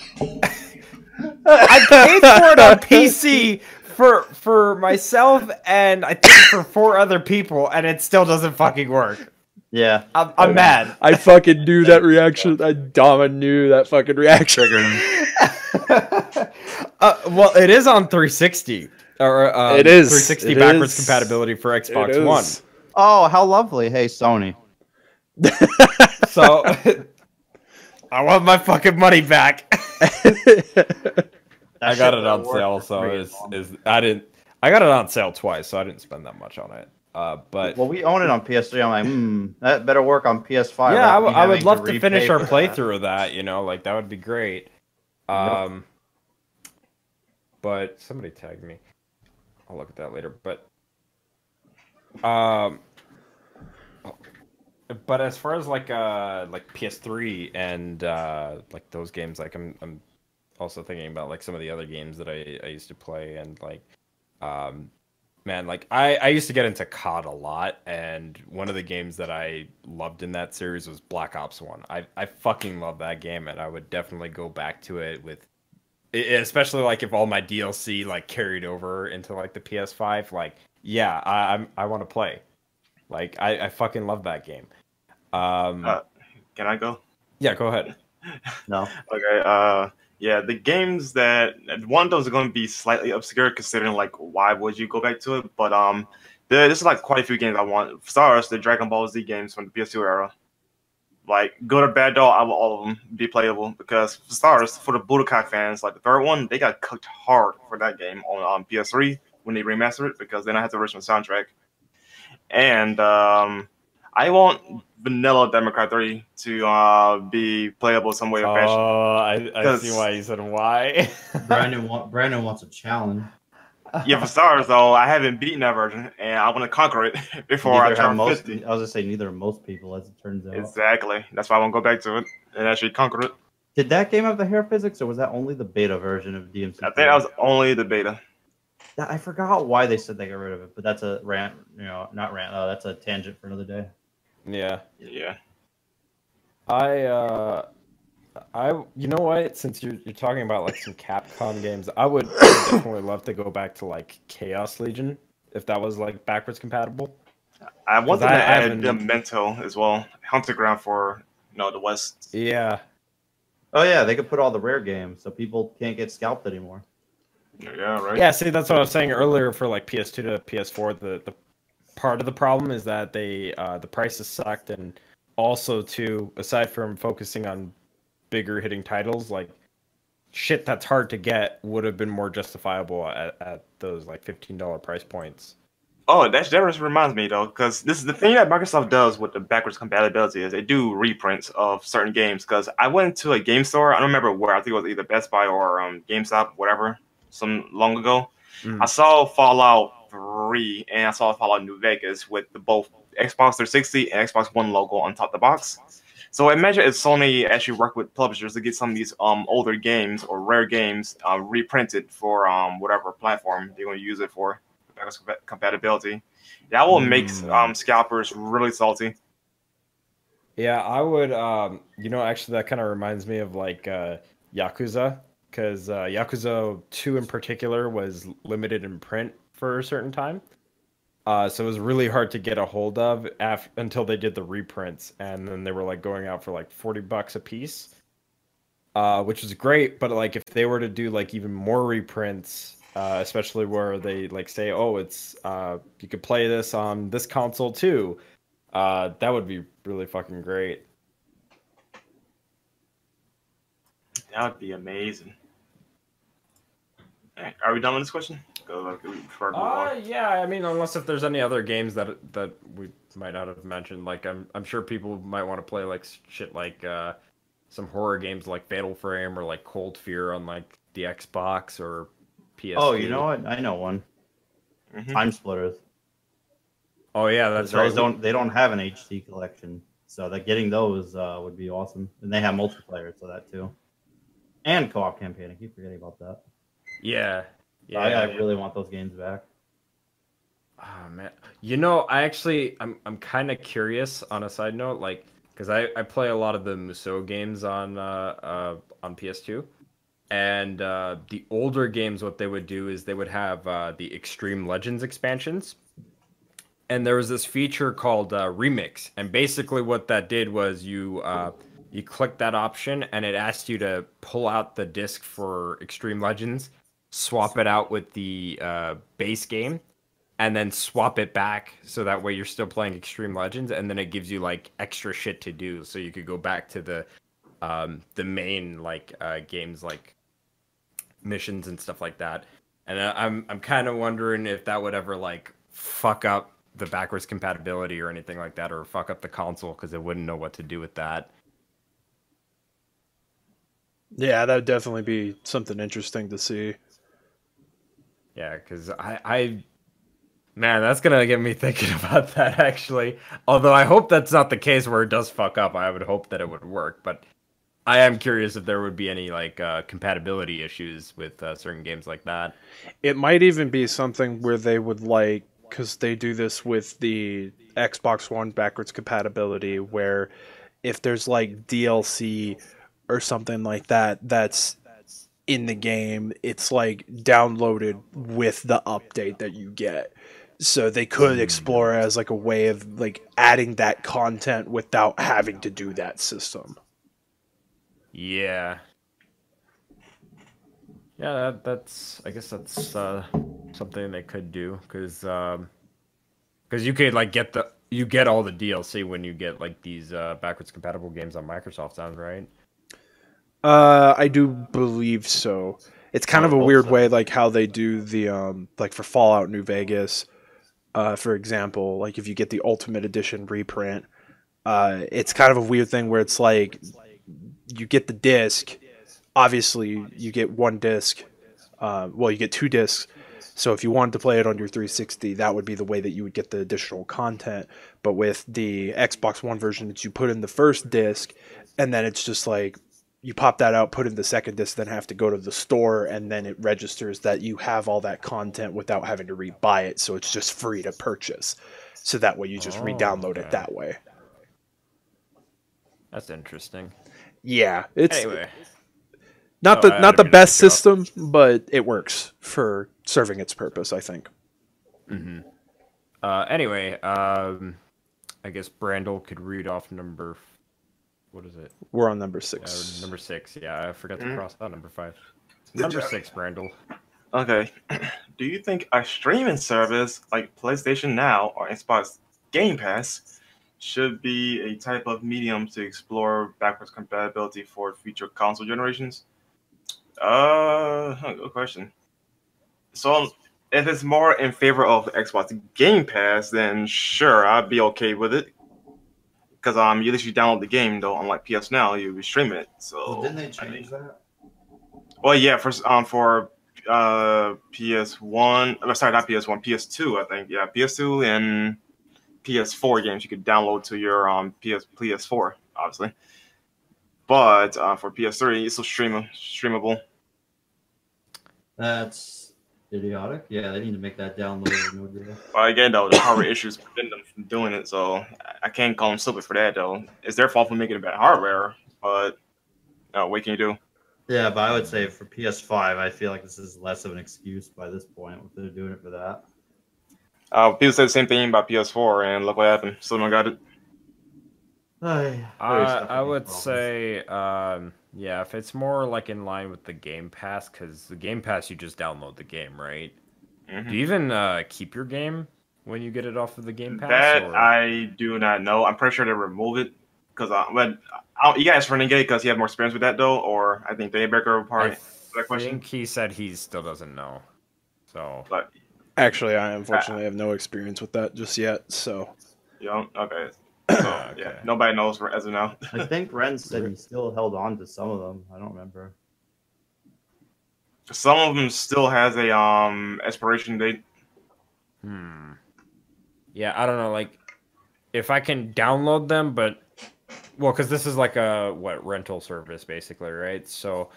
I paid for it on PC for for myself and I think for four other people, and it still doesn't fucking work. Yeah, I'm, I'm mad. I fucking knew that reaction. I Dama knew that fucking reaction. uh, well, it is on 360. Or um, It is. 360 It backwards is. compatibility for Xbox is. One. Oh, how lovely! Hey, Sony. So I want my fucking money back. I got it on sale, so free. is is I didn't. I got it on sale twice, so I didn't spend that much on it. Uh, but Well, we own it on PS3. I'm like, hmm, that better work on PS5. yeah, I, without w- me I would love to repay finish our that. playthrough of that. You know, like that would be great. Um, but somebody tagged me. I'll look at that later. But um, but as far as like uh like PS3 and uh like those games, like I'm I'm also thinking about like some of the other games that I I used to play and like um man like I I used to get into COD a lot and one of the games that I loved in that series was Black Ops 1. I I fucking love that game and I would definitely go back to it with especially like if all my DLC like carried over into like the PS5 like yeah, I I'm, I want to play. Like I I fucking love that game. Um Uh, Can I go? yeah, go ahead. No, Okay. Uh, yeah, the games that one of those are going to be slightly obscure, considering like why would you go back to it? But um, there, there's like quite a few games I want. Starters, the Dragon Ball Z games from the PS2 era. Like good or bad though, I will all of them be playable because for starters, for the Budokai fans, like the third one, they got cooked hard for that game on um, PS3 when they remastered it because then I had the original soundtrack. And um, I want Vanilla Democrat 3 to uh, be playable some way or fashion. Oh, I, I see 'Cause- why you said why. Brandon, wa- Brandon wants a challenge. Yeah, for stars though, I haven't beaten that version, and I want to conquer it before I Neither have turn most, fifty. I was gonna say neither of most people, as it turns out. Exactly. That's why I want to go back to it and actually conquer it. Did that game have the hair physics, or was that only the beta version of DMC? I think that was only the beta. I forgot why they said they got rid of it, but that's a rant. You know, not rant. Uh, that's a tangent for another day. Yeah. Yeah. I uh I you know what? Since you're you're talking about like some Capcom games, I would definitely love to go back to like Chaos Legion if that was like backwards compatible. I want them I to add haven't- the mental as well. Hunter ground for you know the West. Yeah. Oh yeah, they could put all the rare games, so people can't get scalped anymore. Yeah, right. Yeah, see that's what I was saying earlier for like PS2 to PS4 the the part of the problem is that they uh the prices sucked and also too aside from focusing on bigger hitting titles like shit that's hard to get would have been more justifiable at, at those like $15 price points. Oh, that that just reminds me though, because this is the thing that Microsoft does with the backwards compatibility is they do reprints of certain games. Because I went to a game store, I don't remember where. I think it was either Best Buy or um, GameStop, whatever, some long ago. Mm. I saw Fallout Three and I saw Fallout New Vegas with the both Xbox 360 and Xbox One logo on top of the box. So I imagine if Sony actually worked with publishers to get some of these um older games or rare games uh, reprinted for um whatever platform they're going to use it for backwards compatibility. That will make Mm. um scalpers really salty. Yeah, I would. Um, you know, actually, that kind of reminds me of like uh, Yakuza, because uh, Yakuza Two in particular was limited in print for a certain time. Uh, so it was really hard to get a hold of af- until they did the reprints, and then they were like going out for like forty bucks a piece, uh, which was great. But like, if they were to do like even more reprints, uh, especially where they like say, "Oh, it's uh, you could play this on this console too," uh, that would be really fucking great. That would be amazing. Alright, Are we done with this question? Go like, before I move Uh, on. yeah, I mean, unless if there's any other games that that we might not have mentioned, like I'm I'm sure people might want to play like shit like uh, some horror games like Fatal Frame or like Cold Fear on like the Xbox or PS. Oh, you know what? I know one. Mhm. Time Splitters. Oh yeah, that's those right. don't they don't have an HD collection, so that getting those uh, would be awesome. And they have multiplayer, so that too, and co-op campaign. I keep forgetting about that. Yeah, yeah. I, I really want those games back. Oh man, you know, I actually I'm I'm kind of curious on a side note, like because I I play a lot of the Musou games on uh uh on PS2, and uh, the older games, what they would do is they would have uh, the Extreme Legends expansions, and there was this feature called uh, Remix, and basically what that did was you uh you click that option and it asked you to pull out the disc for Extreme Legends, swap it out with the uh, base game and then swap it back so that way you're still playing Extreme Legends, and then it gives you like extra shit to do, so you could go back to the um, the main like uh, games like missions and stuff like that. And I- I'm I'm kind of wondering if that would ever like fuck up the backwards compatibility or anything like that, or fuck up the console because it wouldn't know what to do with that. Yeah, that would definitely be something interesting to see. Yeah, because I, I, man, that's gonna get me thinking about that actually. Although I hope that's not the case where it does fuck up. I would hope that it would work, but I am curious if there would be any like uh, compatibility issues with uh, certain games like that. It might even be something where they would like because they do this with the Xbox One backwards compatibility, where if there's like DLC or something like that that's in the game, it's like downloaded with the update that you get. So they could explore it as like a way of like adding that content without having to do that system. Yeah. Yeah, that, that's. I guess that's uh, something they could do because because you could like get the you get all the DLC when you get like these uh, backwards compatible games on Microsoft. Sounds right. Uh, I do believe so. It's kind of a weird so. way, like how they do the um, like for Fallout New Vegas, uh, for example. Like if you get the Ultimate Edition reprint, uh, it's kind of a weird thing where it's like you get the disc. Obviously, you get one disc. Uh, well, you get two discs. So if you wanted to play it on your 360, that would be the way that you would get the additional content. But with the Xbox One version, it's you put in the first disc, and then it's just like you pop that out, put in the second disc, then have to go to the store, and then it registers that you have all that content without having to rebuy it. So it's just free to purchase. So that way you just Oh, re-download okay. it that way. That's interesting. Yeah, it's Anyway, not Oh, the I not the didn't mean to best off. system, but it works for serving its purpose. I think. hmm Uh, anyway, um, I guess Brandel could read off number. F- What is it? We're on number Uh, six. number six. Yeah, I forgot to Mm. cross out number five. Good number job. six, Brandel. Okay. Do you think a streaming service like PlayStation Now or Xbox Game Pass should be a type of medium to explore backwards compatibility for future console generations? Uh, good question. So, if it's more in favor of Xbox Game Pass, then sure, I'd be okay with it. Because um, you literally download the game though, unlike PS Now, you be streaming it. So well, didn't they I mean- change that? well, yeah, for um for uh PS One, uh, sorry, not PS One, PS Two, I think. Yeah, PS Two and PS Four games you could download to your um PS PS Four obviously. But uh, for PS3, it's still stream- streamable. That's idiotic. Yeah, they need to make that download. no deal. But again, though, the hardware issues prevent them from doing it, so I- I can't call them stupid for that, though. It's their fault for making it bad hardware, but uh, what can you do? Yeah, but I would say for PS5, I feel like this is less of an excuse by this point if they're doing it for that. Uh, people said the same thing about PS4, and look what happened. Someone got it. I, Uh, I would say, um, yeah, if it's more like in line with the Game Pass, because the Game Pass you just download the game, right? Mhm. Do you even uh, keep your game when you get it off of the Game Pass? That or- I do not know. I'm pretty sure they remove it because uh, but I, you guys Renegade because he had more experience with that though, or I think Daybreaker I part. that question? think he said he still doesn't know. So But Actually, I unfortunately have no experience with that just yet. So you know, okay. So Okay. yeah, nobody knows as of now. I think Ren said he still held on to some of them. I don't remember. Some of them still has a um expiration date. Hmm. Yeah, I don't know. Like, if I can download them, but well, because this is like a what rental service basically, right? So,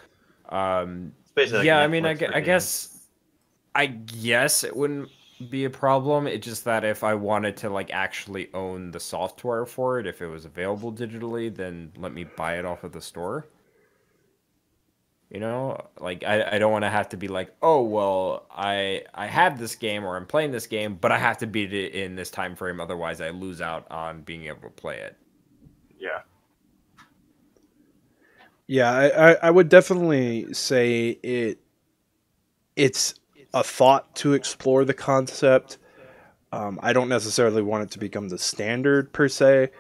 um, It's basically like yeah, I mean, I, Netflix gue- for I guess, I guess it wouldn't be a problem. It's just that if I wanted to like actually own the software for it, if it was available digitally, then let me buy it off of the store. You know, like I, I don't want to have to be like, oh well, I I have this game or I'm playing this game, but I have to beat it in this time frame, otherwise I lose out on being able to play it. Yeah. Yeah, I, I, I would definitely say it. It's a thought to explore the concept. Um, I don't necessarily want it to become the standard per se,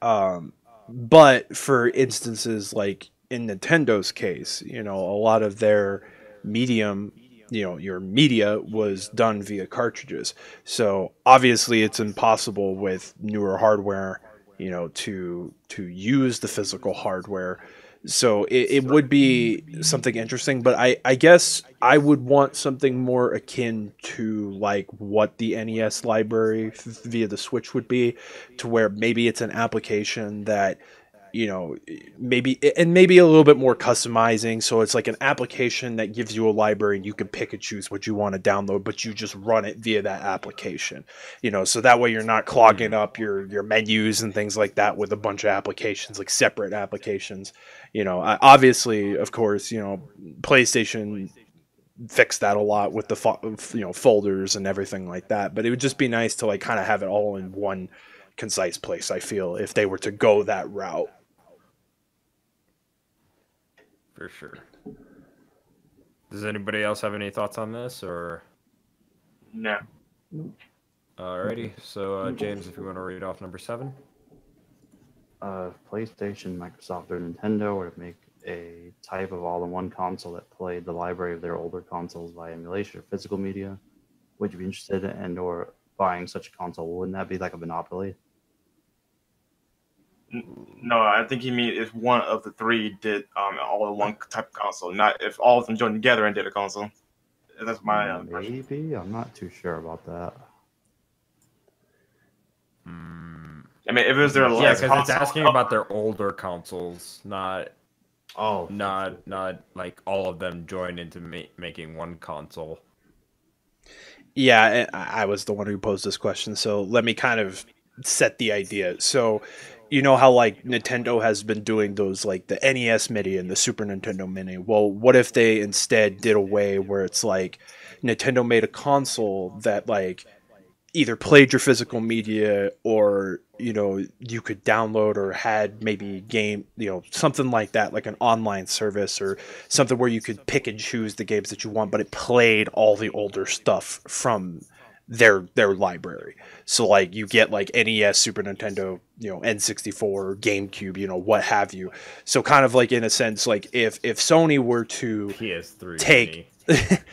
um, but for instances like in Nintendo's case, you know, a lot of their medium, you know, your media was done via cartridges. So obviously, it's impossible with newer hardware, you know, to to use the physical hardware so it, it would be something interesting but I, I guess i would want something more akin to like what the nes library f- via the switch would be to where maybe it's an application that you know maybe and maybe a little bit more customizing. So it's like an application that gives you a library and you can pick and choose what you want to download but you just run it via that application you know? So that way you're not clogging mm-hmm. up your your menus and things like that with a bunch of applications like separate applications you know? I, obviously of course you know playstation fixed that a lot with the fo- you know folders and everything like that but it would just be nice to like kind of have it all in one concise place i feel if they were to go that route For sure. Does anybody else have any thoughts on this or No. alrighty? So uh, James, if you want to read off number seven. uh, PlayStation, Microsoft, or Nintendo were to make a type of all-in-one console that played the library of their older consoles by emulation or physical media, would you be interested in and or buying such a console? Wouldn't that be like a monopoly? No, I think he mean if one of the three did um all in one type of console, not if all of them joined together and did a console. That's my um, impression. Maybe I'm not too sure about that. Hmm. I mean, if it was their Yeah, because it's console- asking about their older consoles, not Oh, not not like all of them joined into ma- making one console. Yeah, I I was the one who posed this question, so let me kind of set the idea. So, you know how like Nintendo has been doing those like the NES Mini and the Super Nintendo Mini. Well, what if they instead did a way where it's like Nintendo made a console that like either played your physical media or you know you could download or had maybe game you know something like that like an online service or something where you could pick and choose the games that you want but it played all the older stuff from their their library so like you get like NES Super Nintendo you know N64 GameCube you know what have you so kind of like in a sense like if if Sony were to PS3. Take-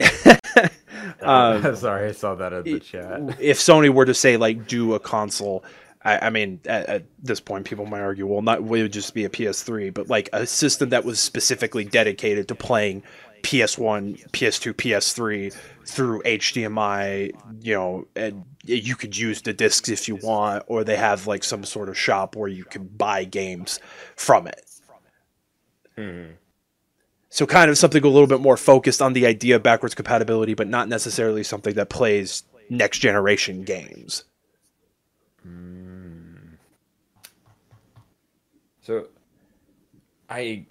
um, Sorry, I saw that in the chat. if Sony were to say like do a console, I, I mean at, at this point people might argue, well, not it would just be a PS3, but like a system that was specifically dedicated to playing PS1, PS2, PS3 through HDMI, you know, and you could use the discs if you want, or they have like some sort of shop where you can buy games from it. Mhm. So kind of something a little bit more focused on the idea of backwards compatibility, but not necessarily something that plays next generation games. So, I,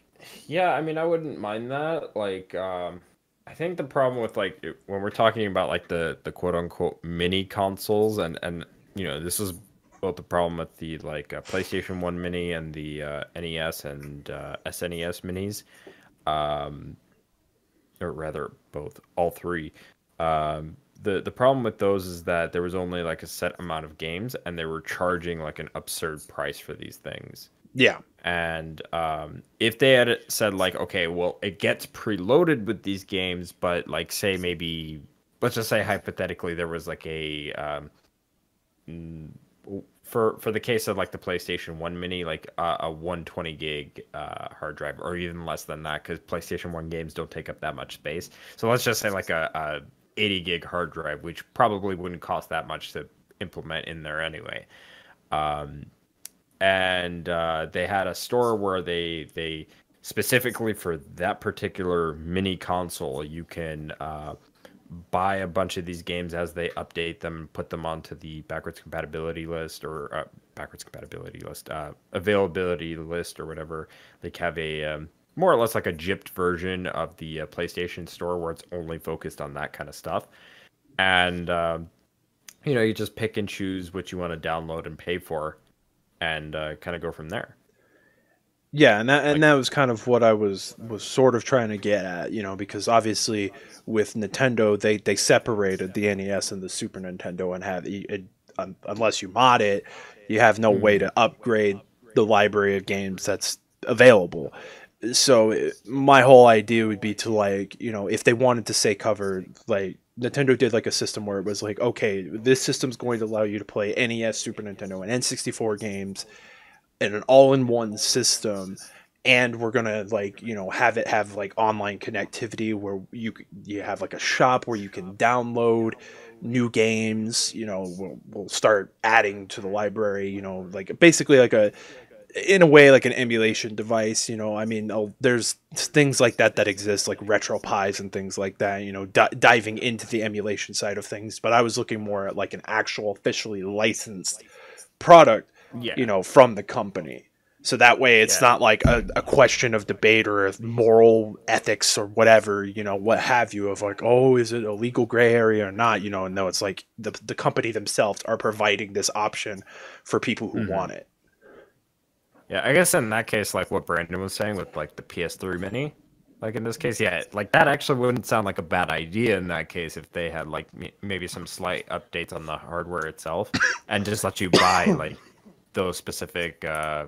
yeah, I mean, I wouldn't mind that. Like, um, I think the problem with like when we're talking about like the the quote unquote mini consoles, and and you know, this is both the problem with the like uh, PlayStation One Mini and the uh, NES and uh, SNES minis, um, or rather both, all three. Um, the the problem with those is that there was only like a set amount of games, and they were charging like an absurd price for these things. Yeah. And um, if they had said like, okay, well, it gets preloaded with these games, but like, say maybe, let's just say hypothetically, there was like a um, for for the case of like the PlayStation One Mini, like a 120 gig uh, hard drive, or even less than that, because PlayStation One games don't take up that much space. So let's just say like a, a 80 gig hard drive, which probably wouldn't cost that much to implement in there anyway. Um, and uh, they had a store where they they specifically for that particular mini console you can uh, buy a bunch of these games as they update them put them onto the backwards compatibility list or uh, backwards compatibility list uh, availability list or whatever. They have a um, more or less like a gypped version of the uh, playstation store where it's only focused on that kind of stuff. And um, you know you just pick and choose what you want to download and pay for and uh, kind of go from there. Yeah, and that and Like- that was kind of what I was was sort of trying to get at, you know, because obviously with Nintendo they they separated the NES and the Super Nintendo and have it, un, unless you mod it, you have no way to upgrade the library of games that's available. So it- my whole idea would be to like, you know, if they wanted to say cover like Nintendo did like a system where it was like, okay, this system's going to allow you to play NES, Super Nintendo, and N64 games in an all-in-one system and we're gonna like you know have it have like online connectivity where you you have like a shop where you can download new games you know we'll, we'll start adding to the library you know like basically like a in a way like an emulation device you know i mean oh, there's things like that that exist like RetroPies and things like that you know di- diving into the emulation side of things but i was looking more at like an actual officially licensed product Yeah, you know, from the company. So that way it's Yeah. not like a, a question of debate or moral ethics or whatever, you know, what have you of like, oh, is it a legal gray area or not? You know, and no, it's like the, the company themselves are providing this option for people who Mhm. want it. Yeah. I guess in that case, like what Brandon was saying with like the PS3 Mini, like in this case, yeah, like that actually wouldn't sound like a bad idea in that case if they had like m- maybe some slight updates on the hardware itself and just let you buy like those specific uh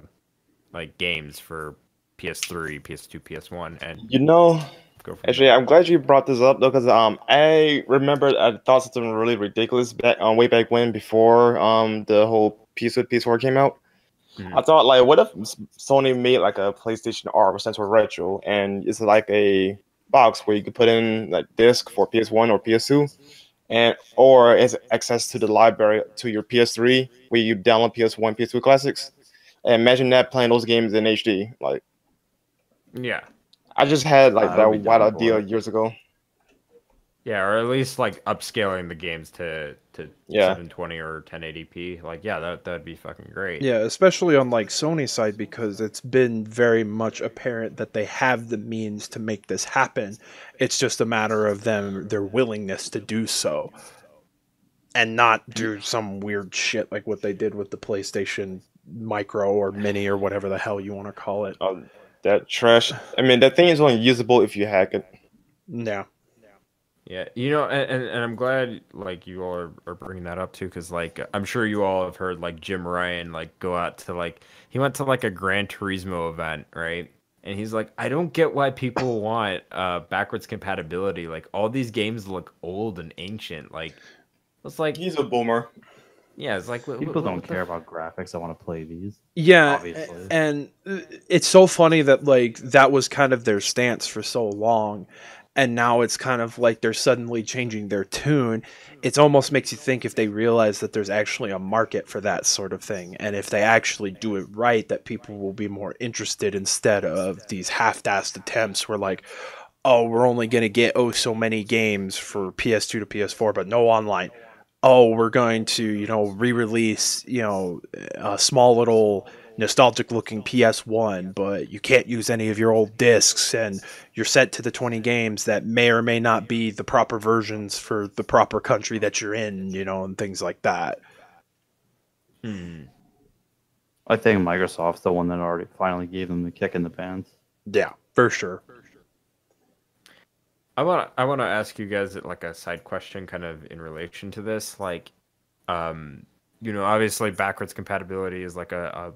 like games for PS3, PS2, PS1, and You know, actually, I'm glad you brought this up though, because um, I remember I thought something really ridiculous back um, way back when before um the whole piece with PS4 came out. Mhm. I thought like, what if Sony made like a PlayStation R or Central Retro, and it's like a box where you could put in like disc for PS1 or PS2, and or it's access to the library to your PS3 where you download PS1, PS2 classics. And imagine that playing those games in HD. Like yeah, I just had like I that would wild idea years ago. yeah, or at least like upscaling the games to to Yeah. 720 or 1080p. Like, yeah, that that'd be fucking great. Yeah, especially on like Sony's side because it's been very much apparent that they have the means to make this happen. It's just a matter of them their willingness to do so. And not do some weird shit like what they did with the PlayStation Micro or Mini or whatever the hell you want to call it. Uh, that trash. I mean, that thing is only usable if you hack it. Yeah. Yeah, you know, and, and, and I'm glad like you all are, are bringing that up too, because like I'm sure you all have heard like Jim Ryan like go out to like he went to like a Gran Turismo event, right? And he's like, I don't get why people want uh backwards compatibility. Like all these games look old and ancient. Like it's like He's a boomer. yeah, it's like People what- don't what care f- about graphics. I want to play these. Yeah, Obviously. and uh, it's so funny that like that was kind of their stance for so long, and now it's kind of like they're suddenly changing their tune it almost makes you think if they realize that there's actually a market for that sort of thing and if they actually do it right that people will be more interested instead of these half-assed attempts where like oh we're only going to get oh so many games for ps2 to ps4 but no online. Oh we're going to you know re-release you know a small little nostalgic looking PS1, but you can't use any of your old discs and you're set to the 20 games that may or may not be the proper versions for the proper country that you're in, you know, and things like that. Hmm. I think Microsoft's the one that already finally gave them the kick in the pants. Yeah, for sure. I want to I want to ask you guys like a side question kind of in relation to this like um you know obviously backwards compatibility is like a, a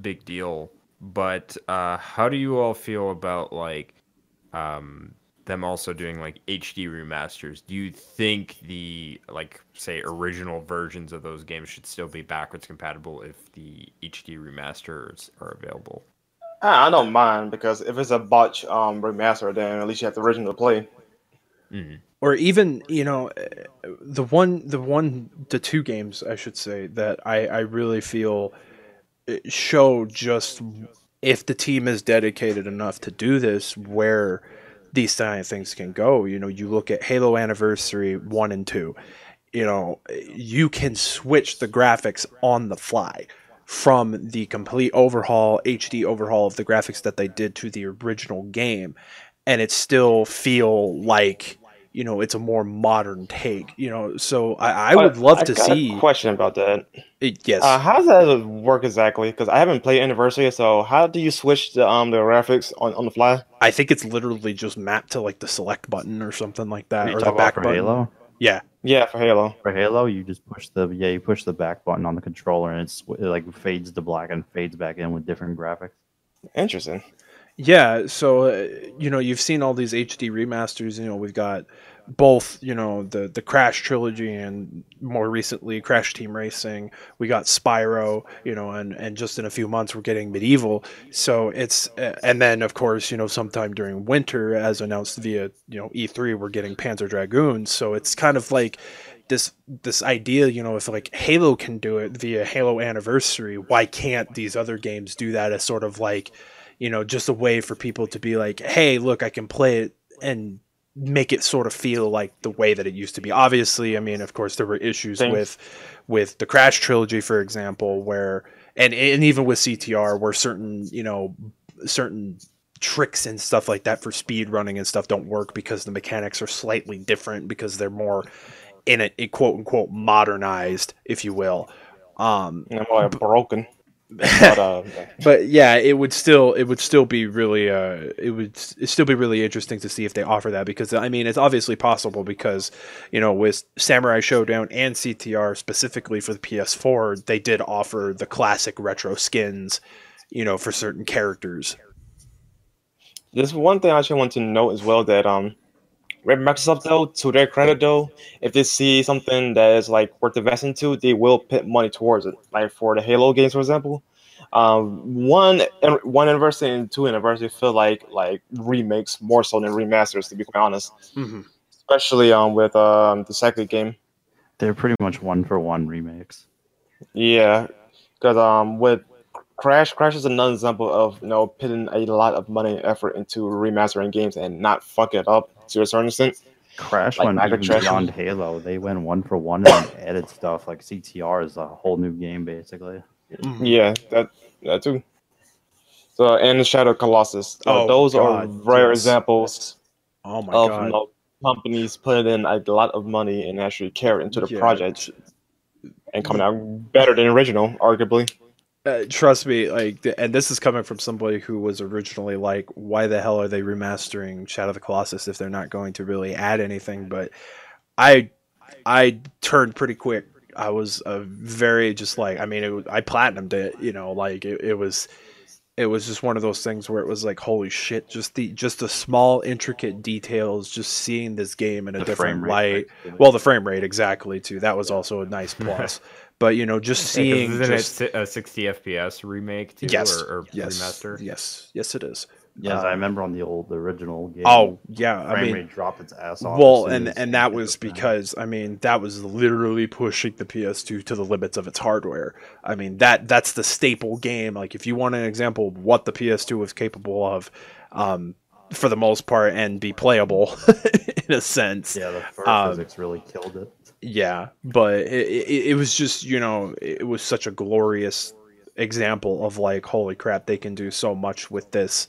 big deal. But uh, how do you all feel about like um, them also doing like HD remasters? Do you think the like say original versions of those games should still be backwards compatible if the HD remasters are available? I don't mind because if it's a botch um, remaster, then at least you have the original to play. Mm-hmm. Or even you know, the one, the one, the two games I should say that I I really feel show just if the team is dedicated enough to do this, where these kind of things can go. You know, you look at Halo Anniversary 1 and 2, you know, you can switch the graphics on the fly from the complete overhaul, HD overhaul of the graphics that they did to the original game, and it still feel like you know it's a more modern take you know so i, I would love I to got see A question about that. it, yes Uh, how does that work exactly? Because I haven't played Anniversary, so how do you switch the um the graphics on, on the fly? i think it's literally just mapped to like the select button or something like that you or the back for button Halo? yeah Yeah, for Halo. For Halo, you just push the yeah, you push the back button on the controller, and it's it like fades to black and fades back in with different graphics. Interesting. Yeah, so uh, you know you've seen all these HD remasters. You know we've got both you know the the Crash trilogy and more recently Crash Team Racing. We got Spyro, you know, and and just in a few months we're getting MediEvil. So it's uh, and then of course you know sometime during winter, as announced via you know E3, we're getting Panzer Dragoon. So it's kind of like this this idea, you know, if like Halo can do it via Halo Anniversary, why can't these other games do that as sort of like you know, just a way for people to be like, hey, look, I can play it and make it sort of feel like the way that it used to be. Obviously, I mean, of course, there were issues Thanks. with with the Crash trilogy, for example, where and and even with CTR, where certain you know certain tricks and stuff like that for speed running and stuff don't work because the mechanics are slightly different because they're more in a, a quote unquote modernized, if you will. Um, You know, more broken. But uh, but yeah, it would still it would still be really uh it would still be really interesting to see if they offer that because I mean it's obviously possible because you know with Samurai Shodown and CTR specifically for the PS4 they did offer the classic retro skins you know for certain characters. There's one thing I actually want to note as well that um, Microsoft though, to their credit though, if they see something that is like worth investing into, they will put money towards it. Like for the Halo games, for example, um, one one anniversary and two anniversary feel like like remakes more so than remasters. To be quite honest, especially um with um the second game. They're pretty much one for one remakes. Yeah, because um with Crash, Crash is another example of you know putting a lot of money and effort into remastering games and not fuck it up to a certain extent. Crash Like went even microtransactions. beyond Halo. They went one for one and added stuff like CTR is a whole new game basically. Mm-hmm. Yeah, that that too. So and the Shadow Colossus. So Oh, those God, are rare yes. examples Oh my of god. you know, companies putting in a lot of money and actually care into the Yeah. project and coming out better than original, arguably. Uh, trust me, like, and this is coming from somebody who was originally like, "Why the hell are they remastering Shadow of the Colossus if they're not going to really add anything?" But I, I turned pretty quick. I was a very just like, I mean, was- I platinumed it. You know, like it, it was, it was just one of those things where it was like, holy shit, just the just the small intricate details, just seeing this game in a The different light. Well, the frame rate exactly too. That was also a nice plus. But you know, just Yeah, 'cause seeing isn't just it a 60 FPS remake too, yes, or, or yes, remaster? yes, yes, it is. Yeah, Um, I remember on the old the original game. Oh yeah, I mean, rate dropped its ass off. well, and and that was hit the fan. because I mean that was literally pushing the PS2 to the limits of its hardware. I mean that that's the staple game. Like if you want an example of what the PS2 was capable of, um, for the most part, and be playable in a sense. yeah, the first um, physics really killed it. Yeah, but it, it, it was just you know it was such a glorious example of like holy crap they can do so much with this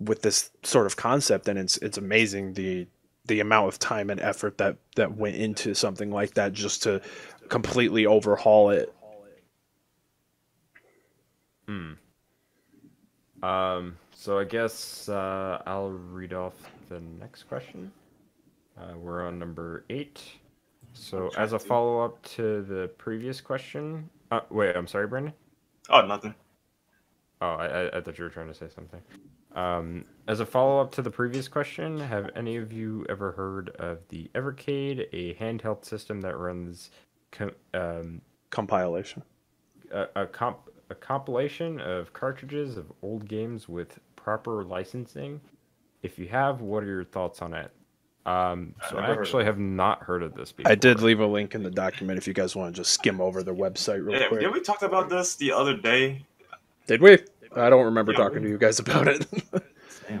with this sort of concept and it's it's amazing the the amount of time and effort that that went into something like that just to completely overhaul it. Hmm. Um. So I guess uh, I'll read off the next question. Uh, we're on number eight. So as a follow up to the previous question, uh, wait, I'm sorry, Brandon. Oh, nothing. Oh, I, I, I thought you were trying to say something. Um, as a follow up to the previous question, have any of you ever heard of the Evercade, a handheld system that runs com- um, Compilation. a, a comp a compilation of cartridges of old games with proper licensing. If you have, what are your thoughts on it? Um, I've so never I actually have not heard of this before. I did leave a link in the document if you guys want to just skim over the website real Yeah, quick. did we talked about this the other day? Did we? I don't remember Yeah, talking we- to you guys about it.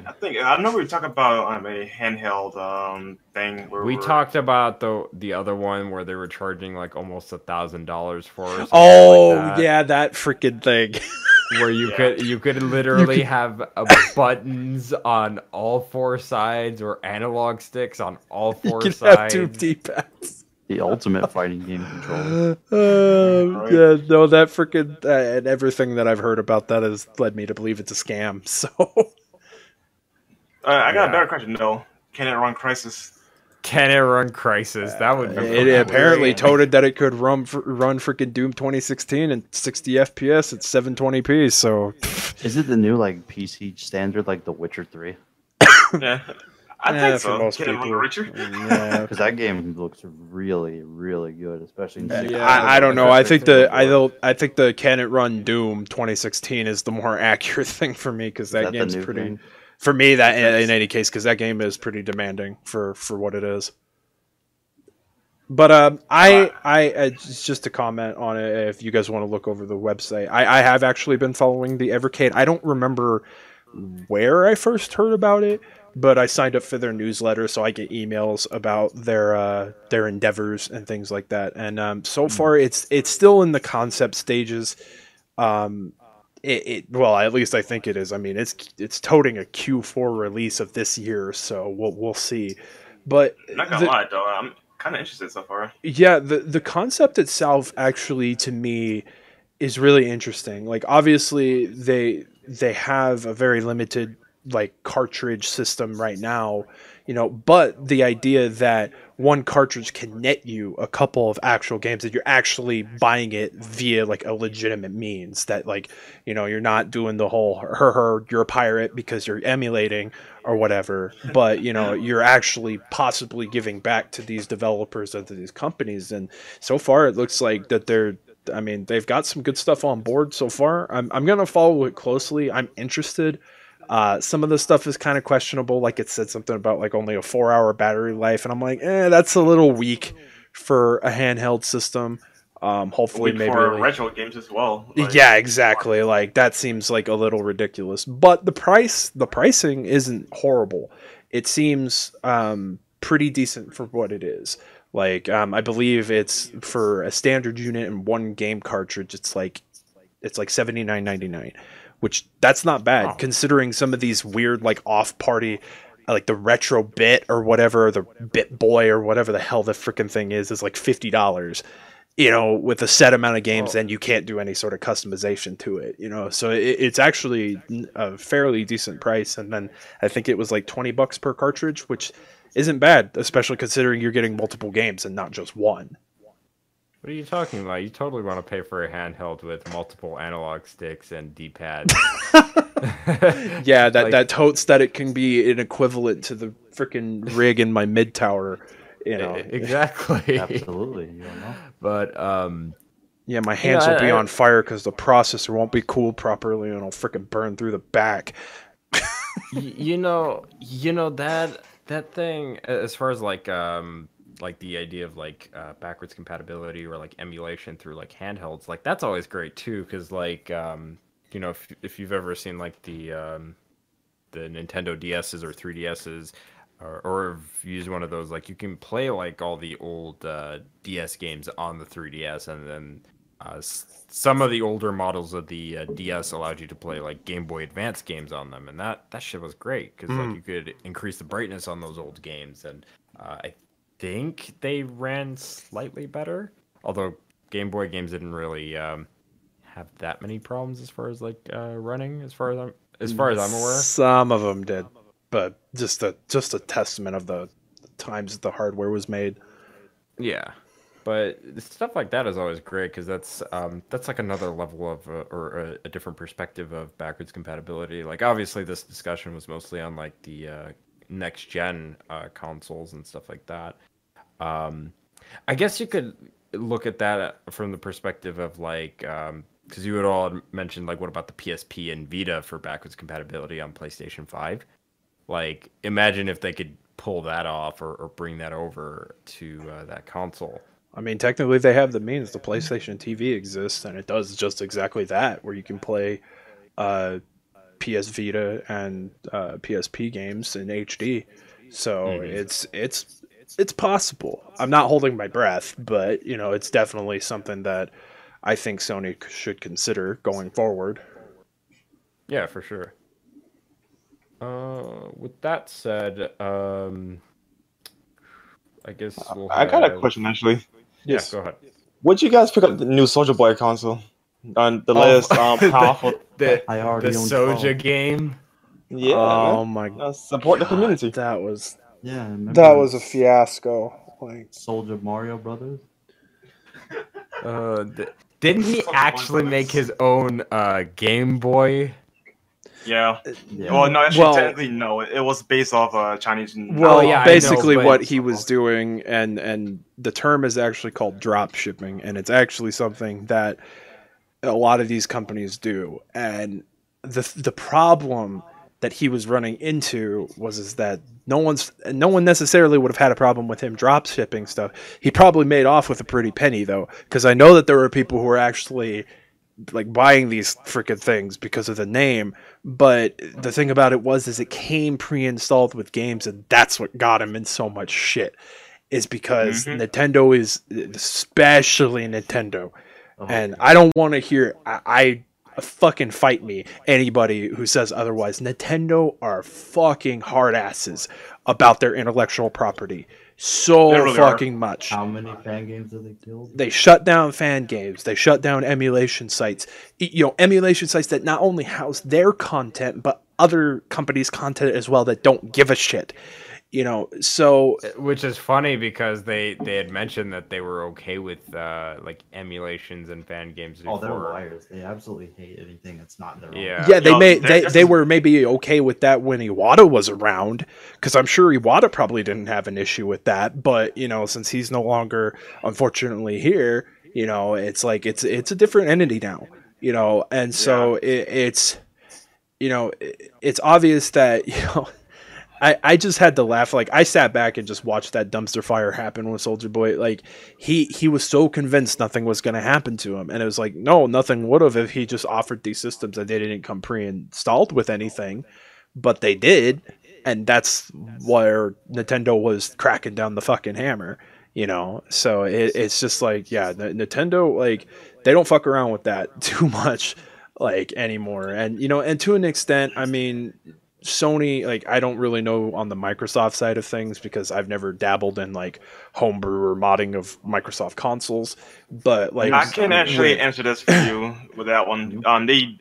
I think I know we were talking about um, a handheld um thing where We talked about the the other one where they were charging like almost a thousand dollars for. oh like that, yeah, that freaking thing. where you Yeah. could you could literally have uh, buttons on all four sides or analog sticks on all you four can have sides. two D-pads. The ultimate fighting game controller. Um, Right. yeah, no, that freaking uh, and everything that I've heard about that has led me to believe it's a scam. So Uh, I got Yeah. a better question. No, can it run Crysis? Can it run Crysis? That would be. Uh, it that apparently be- toted that it could run fr- run freaking Doom 2016 and 60 FPS at 720p. So Is it the new like PC standard like The Witcher Three? yeah, I Yeah, think for so. most Can it run people. Richard? yeah, Because that game looks really, really good, especially in uh, 60 I, I don't know. I think the I don't I think the Can It Run Doom 2016 is the more accurate thing for me because player. that, Is that game's pretty. thing? For me, that in, any case, because that game is pretty demanding for for what it is. But um, I, I, I just just to comment on it, if you guys want to look over the website, I, I have actually been following the Evercade. I don't remember where I first heard about it, but I signed up for their newsletter, so I get emails about their uh, their endeavors and things like that. And um, so far, it's it's still in the concept stages. Um, it, it well, at least I think it is. I mean, it's it's toting a Q4 release of this year, so we'll we'll see. But Not gonna the- lie though, I'm kind of interested so far. yeah, the the concept itself actually to me is really interesting. Like obviously they they have a very limited like cartridge system right now, you know, but the idea that one cartridge can net you a couple of actual games that you're actually buying it via like a legitimate means that like, you know, you're not doing the whole her her you're a pirate because you're emulating or whatever, but you know, you're actually possibly giving back to these developers and these companies and so far it looks like that they're I mean, they've got some good stuff on board so far. I'm I'm going to follow it closely. I'm interested. Uh, some of the stuff is kind of questionable. Like it said something about like only a four hour battery life, and I'm like, eh, that's a little weak for a handheld system. Um, hopefully, maybe. for retro games as well. Like, yeah, exactly. Like that seems like a little ridiculous. But the price, the pricing isn't horrible. It seems um, pretty decent for what it is. Like um, I believe it's for a standard unit and one game cartridge. It's like it's like seventy nine ninety nine, which that's not bad Wow. considering some of these weird like off party. Like the retro bit or whatever, the bit boy or whatever the hell the freaking thing is, is like fifty dollars you know, with a set amount of games, Oh. then you can't do any sort of customization to it, you know. So it, it's actually a fairly decent price, and then I think it was like twenty bucks per cartridge, which isn't bad, especially considering you're getting multiple games and not just one. What are you talking about? You totally want to pay for a handheld with multiple analog sticks and D-pads. Yeah, that Like- that totes that it can be an equivalent to the freaking rig in my mid tower, you know. exactly. Absolutely. You don't know. But um, Yeah, my hands Yeah, will be I- on fire because the processor won't be cooled properly and it'll freaking burn through the back. You know, you know that that thing as far as like um like the idea of like uh, backwards compatibility or like emulation through like handhelds, like that's always great too because like um you know if if you've ever seen like the um the Nintendo DSs or 3DSs or, or if you use one of those like you can play like all the old uh, DS games on the 3DS and then uh, some of the older models of the uh, DS allowed you to play like Game Boy Advance games on them, and that that shit was great because Mm. like you could increase the brightness on those old games, and uh, I think they ran slightly better. Although Game Boy games didn't really um, have that many problems as far as like uh, running, as far as I'm as far as I'm aware. Some of them did, but just a just a testament of the times that the hardware was made. Yeah, but stuff like that is always great because that's um, that's like another level of uh, or a, a different perspective of backwards compatibility. Like obviously, this discussion was mostly on like the uh, next gen uh, consoles and stuff like that. Um, I guess you could look at that from the perspective of like because you had all mentioned like what about the PSP and Vita for backwards compatibility on PlayStation Five? Like imagine if they could pull that off or, or bring that over to uh, that console. I mean, technically, they have the means. The PlayStation TV exists, and it does just exactly that, where you can play uh, PS Vita and uh, PSP games in HD. So Mhm. it's it's it's possible. I'm not holding my breath, but you know, it's definitely something that I think Sony should consider going forward. Yeah, for sure. Uh, with that said, um, I guess we'll I got a question actually. Yeah, go ahead. Would you guys pick up the new Soulja Boy console? On the Oh, latest um, powerful. The I the already own Soja 12. game. yeah. oh man. my Uh, support the community. that was Yeah, I that was a fiasco. Like Soldier Mario Brothers. Uh, th- didn't he actually make his own uh Game Boy? Yeah. Yeah. Well, no, actually, Well- technically, no. It, it was based off uh, Chinese. Well, Oh, yeah, I know, basically, what he was doing, and and the term is actually called drop shipping, and it's actually something that a lot of these companies do. And the the problem that he was running into was is that no one's no one necessarily would have had a problem with him drop shipping stuff. He probably made off with a pretty penny though, because I know that there were people who were actually like buying these freaking things because of the name. But the thing about it was, is it came pre-installed with games, and that's what got him in so much shit. Is because Mhm. Nintendo is, especially Nintendo, Oh, and I don't want to hear I, I fucking fight me anybody who says otherwise. Nintendo are fucking hard asses about their intellectual property so They really are. fucking much How many fan games have they killed? they shut down fan games they shut down emulation sites you know emulation sites that not only house their content but other companies content as well that don't give a shit you know so Which is funny because they they had mentioned that they were okay with uh like emulations and fan games Oh, they're liars. They absolutely hate anything that's not their own. Yeah. yeah they Yo, may they, there's they were maybe okay with that when Iwata was around because I'm sure Iwata probably didn't have an issue with that but you know since he's no longer unfortunately here you know it's like it's it's a different entity now you know and so it, it's you know it, it's obvious that you know I, I just had to laugh. Like I sat back and just watched that dumpster fire happen with Soulja Boy. Like he he was so convinced nothing was going to happen to him. And it was like no nothing would have if he just offered these systems that they didn't come pre-installed with anything. But they did. And that's where Nintendo was cracking down the fucking hammer you know? So it, it's just like yeah Nintendo like they don't fuck around with that too much like anymore. And you know and to an extent I mean Sony, like I don't really know on the Microsoft side of things because I've never dabbled in like homebrew or modding of Microsoft consoles. But like I can actually answer this for you with that one. Um, they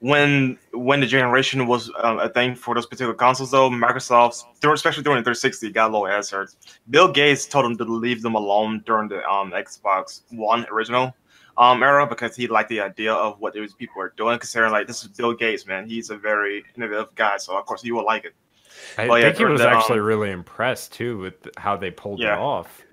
when when the generation was um, a thing for those particular consoles, though, Microsoft, during, especially during the 360, got a little answered. Bill Gates told them to leave them alone during the um, Xbox One original um, era because he liked the idea of what these people were doing. Considering like this is Bill Gates, man, he's a very innovative guy, so of course he will like it. I Oh, yeah, think he during was the, um, actually really impressed too with how they pulled it off.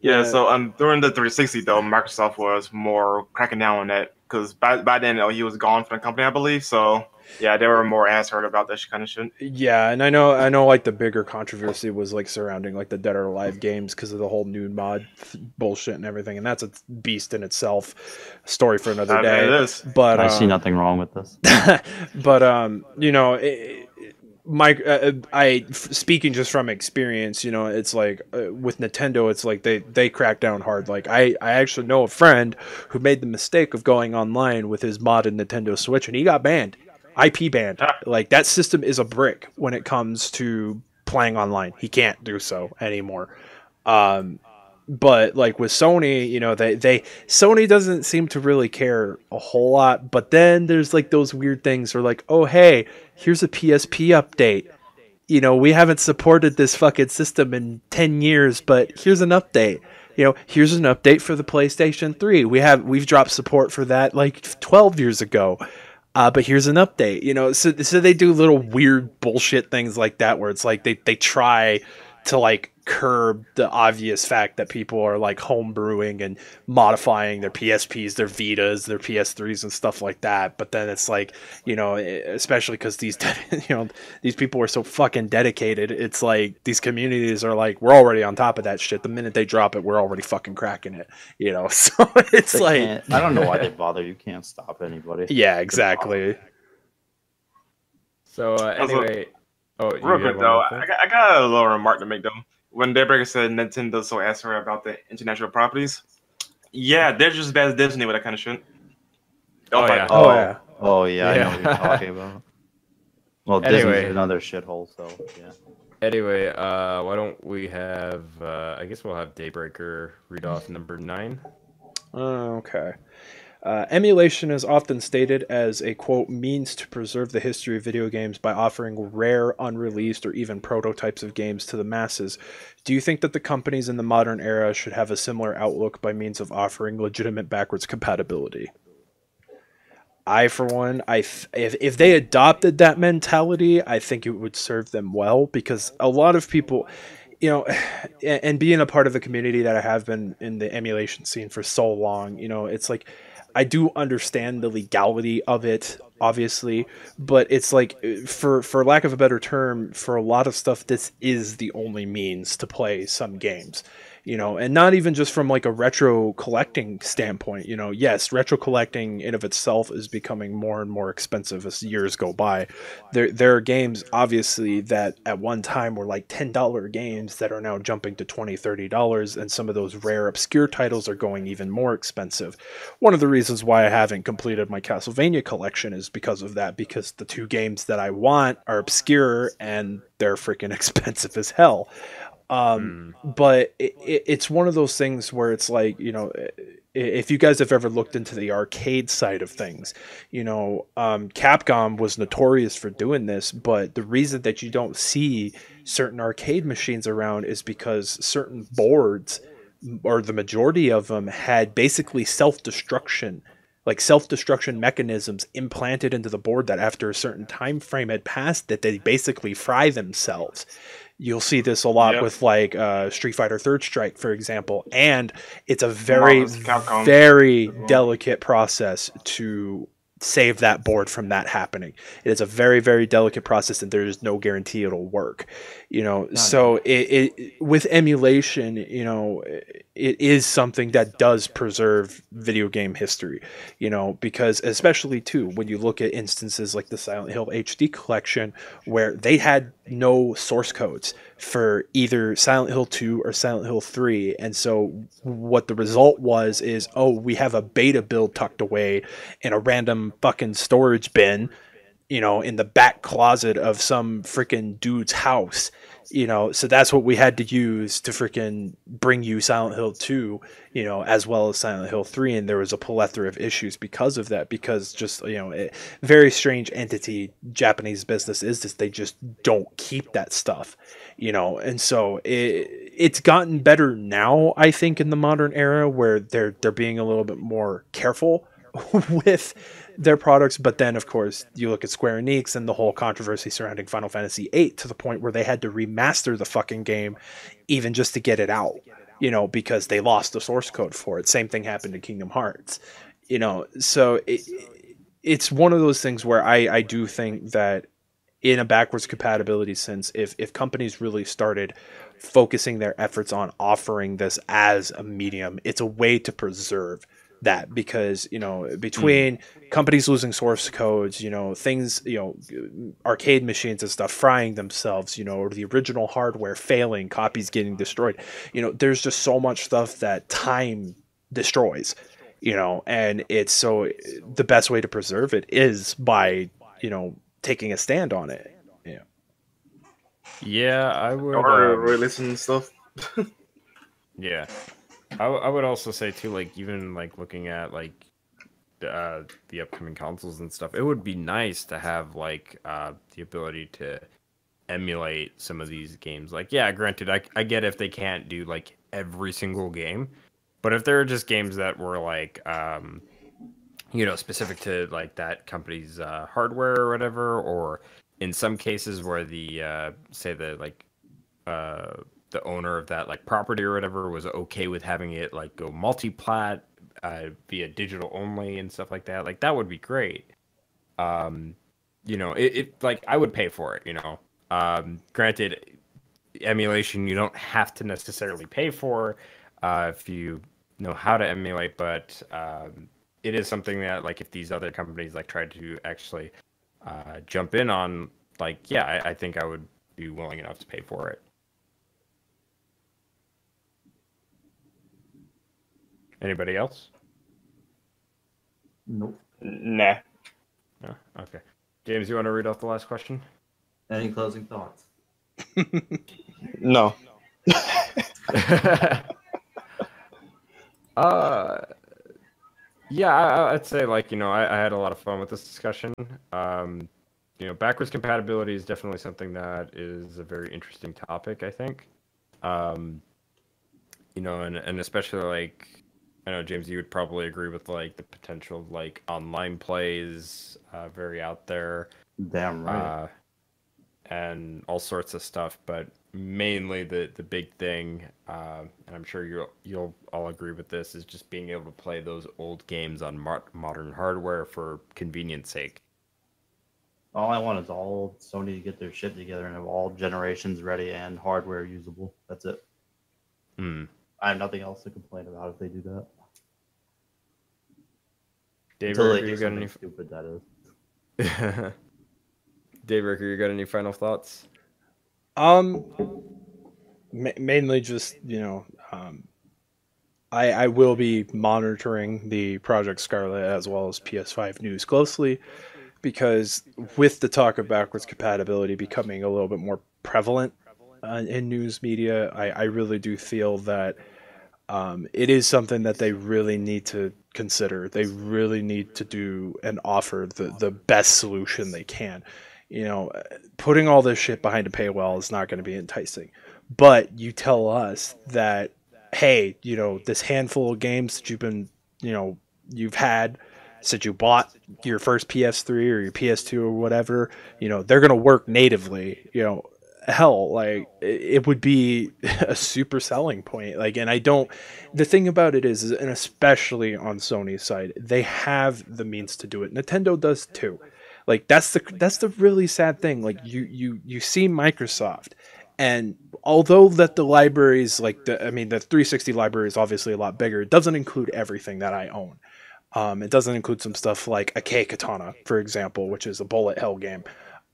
Yeah, Yeah. so um, during the 360 though, Microsoft was more cracking down on that because by, by then oh, he was gone from the company, I believe. So Yeah, there were more ass hurt about this kind of shit. Yeah, and I know I know like the bigger controversy was like surrounding like the Dead or Alive games because of the whole nude mod th- bullshit and everything, and that's a beast in itself. Story for another I mean, it day. is. But I see um, nothing wrong with this. but um, you know, it, my uh, I f- speaking just from experience, you know, it's like uh, with Nintendo, it's like they they crack down hard. Like I I actually know a friend who made the mistake of going online with his modded Nintendo Switch, and he got banned, IP banned. Ah. Like that system is a brick when it comes to playing online. He can't do so anymore. Um, but like with Sony, you know, they they Sony doesn't seem to really care a whole lot. But then there's like those weird things where like, oh hey, here's a PSP update. You know, we haven't supported this fucking system in ten years, but here's an update. You know, here's an update for the PlayStation 3. We have we've dropped support for that like 12 years ago. Uh, but here's an update, you know. So, so they do little weird bullshit things like that, where it's like they, they try to like curb the obvious fact that people are like homebrewing and modifying their PSPs, their Vitas, their PS3s, and stuff like that. But then it's like, you know, especially because these, you know, these people are so fucking dedicated. It's like these communities are like, we're already on top of that shit. The minute they drop it, we're already fucking cracking it, you know. So it's They like, I don't know why they bother. You can't stop anybody. yeah, exactly. So uh, anyway, oh, Real had quick though, I got, I got a little remark to make though. When Daybreaker said Nintendo so ass her about the international properties, yeah, they're just as bad as Disney with that kind of shit. Oh, fuck. yeah. Oh, yeah. Oh yeah, I know what you're talking about. Well, Anyway. Disney's another shithole, so yeah. Anyway, uh, why don't we have? Uh, I guess we'll have Daybreaker read off number nine. Oh, okay. Uh, emulation is often stated as a quote means to preserve the history of video games by offering rare, unreleased, or even prototypes of games to the masses. Do you think that the companies in the modern era should have a similar outlook by means of offering legitimate backwards compatibility? I, for one, I th- if if they adopted that mentality, I think it would serve them well because a lot of people, you know, and and being a part of the community that I have been in the emulation scene for so long, you know, it's like I do understand the legality of it, obviously, but it's like for for lack of a better term, for a lot of stuff, this is the only means to play some games. You know, and not even just from like a retro collecting standpoint. You know, yes, retro collecting in of itself is becoming more and more expensive as years go by. There, there are games obviously that at one time were like ten dollar games that are now jumping to 20 30 dollars, and some of those rare obscure titles are going even more expensive. One of the reasons why I haven't completed my Castlevania collection is because of that. Because the two games that I want are obscure and they're freaking expensive as hell. Um, but it, it, it's one of those things where it's like you know if you guys have ever looked into the arcade side of things you know um, capcom was notorious for doing this but the reason that you don't see certain arcade machines around is because certain boards or the majority of them had basically self-destruction like self-destruction mechanisms implanted into the board that after a certain time frame had passed that they basically fry themselves you'll see this a lot Yep. with like uh, street fighter third strike for example and it's a very very delicate process to save that board from that happening. It is a very very delicate process and there is no guarantee it'll work you know? So it, it with emulation you know it is something that does preserve video game history you know? Because especially too when you look at instances like the silent hill hd collection where they had no source codes for either silent hill 2 or silent hill 3 and so what the result was is oh we have a beta build tucked away in a random fucking storage bin you know, in the back closet of some freaking dude's house, you know. So that's what we had to use to freaking bring you Silent Hill 2, you know, as well as Silent Hill 3. And there was a plethora of issues because of that, because just, you know, a very strange entity Japanese business is this. They just don't keep that stuff, you know. And so it, it's gotten better now, I think, in the modern era where they're, they're being a little bit more careful with their products. But then, of course, you look at Square Enix and the whole controversy surrounding Final Fantasy VIII to the point where they had to remaster the fucking game even just to get it out, you know, because they lost the source code for it. Same thing happened to Kingdom Hearts, you know. So it, it's one of those things where I I do think that in a backwards compatibility sense, if if companies really started focusing their efforts on offering this as a medium, it's a way to preserve that because you know between mm. companies losing source codes you know things you know arcade machines and stuff frying themselves you know or the original hardware failing copies getting destroyed you know there's just so much stuff that time destroys you know and it's so the best way to preserve it is by you know taking a stand on it. Yeah. Yeah i would or um, releasing stuff. Yeah. I, w- I would also say too, like even like looking at like uh, the upcoming consoles and stuff, it would be nice to have like uh, the ability to emulate some of these games. Like, yeah, granted, I I get if they can't do like every single game, but if there are just games that were like um, you know specific to like that company's uh, hardware or whatever, or in some cases where the uh, say the like uh the owner of that like property or whatever was okay with having it like go multi-plat uh, via digital only and stuff like that, like that would be great. Um, you know, it, it like I would pay for it. You know, um, granted, emulation you don't have to necessarily pay for uh, if you know how to emulate, but um, it is something that like if these other companies like tried to actually uh, jump in on, like yeah, I, I think I would be willing enough to pay for it. Anybody else? Nope. Nah. No? Okay. James, you want to read off the last question? Any closing thoughts? no. uh, yeah, I, would say like you know I, I, had a lot of fun with this discussion. Um, you know, backwards compatibility is definitely something that is a very interesting topic. I think. Um, you know, and and especially like I know James, you would probably agree with like the potential of like online plays, uh, very out there. Damn right. Uh, and all sorts of stuff, but mainly the the big thing, uh, and I'm sure you'll you'll all agree with this, is just being able to play those old games on mo- modern hardware for convenience sake. All I want is all Sony to get their shit together and have all generations ready and hardware usable. That's it. Hmm. I have nothing else to complain about if they do that. Daybreaker, you got any stupid that is. Daybreaker, you got any final thoughts? Um, ma- mainly just you know, um, I I will be monitoring the Project Scarlett as well as PS5 news closely because with the talk of backwards compatibility becoming a little bit more prevalent uh, in news media, I, I really do feel that um, it is something that they really need to consider. They really need to do and offer the, the best solution they can. You know, putting all this shit behind a paywall is not going to be enticing. But you tell us that, hey, you know, this handful of games that you've been, you know, you've had since you bought your first PS3 or your PS2 or whatever, you know, they're going to work natively. You know, hell like it would be a super selling point like and i don't the thing about it is, and especially on sony's side they have the means to do it nintendo does too like that's the that's the really sad thing like you you you see microsoft and although that the libraries like the i mean the 360 library is obviously a lot bigger it doesn't include everything that i own um, it doesn't include some stuff like Akai Katana, for example, which is a bullet hell game.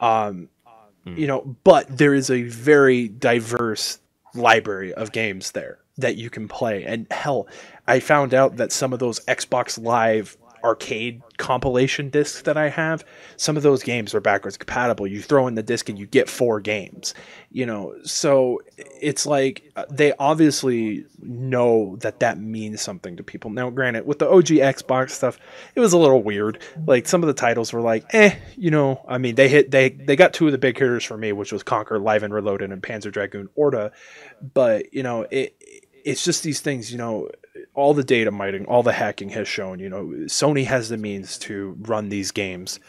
Um, you know, but there is a very diverse library of games there that you can play. And hell, I found out that some of those Xbox Live arcade compilation discs that I have, some of those games are backwards compatible. You throw in the disc and you get four games, you know. So it's like uh, they obviously know that that means something to people. Now, granted, with the OG Xbox stuff, it was a little weird. Like some of the titles were like, eh, you know. I mean, they hit they they got two of the big hitters for me, which was Conker, Live and Reloaded and Panzer Dragoon Orta, but you know it. It's just these things, you know all the data mining, all the hacking has shown, you know, Sony has the means to run these games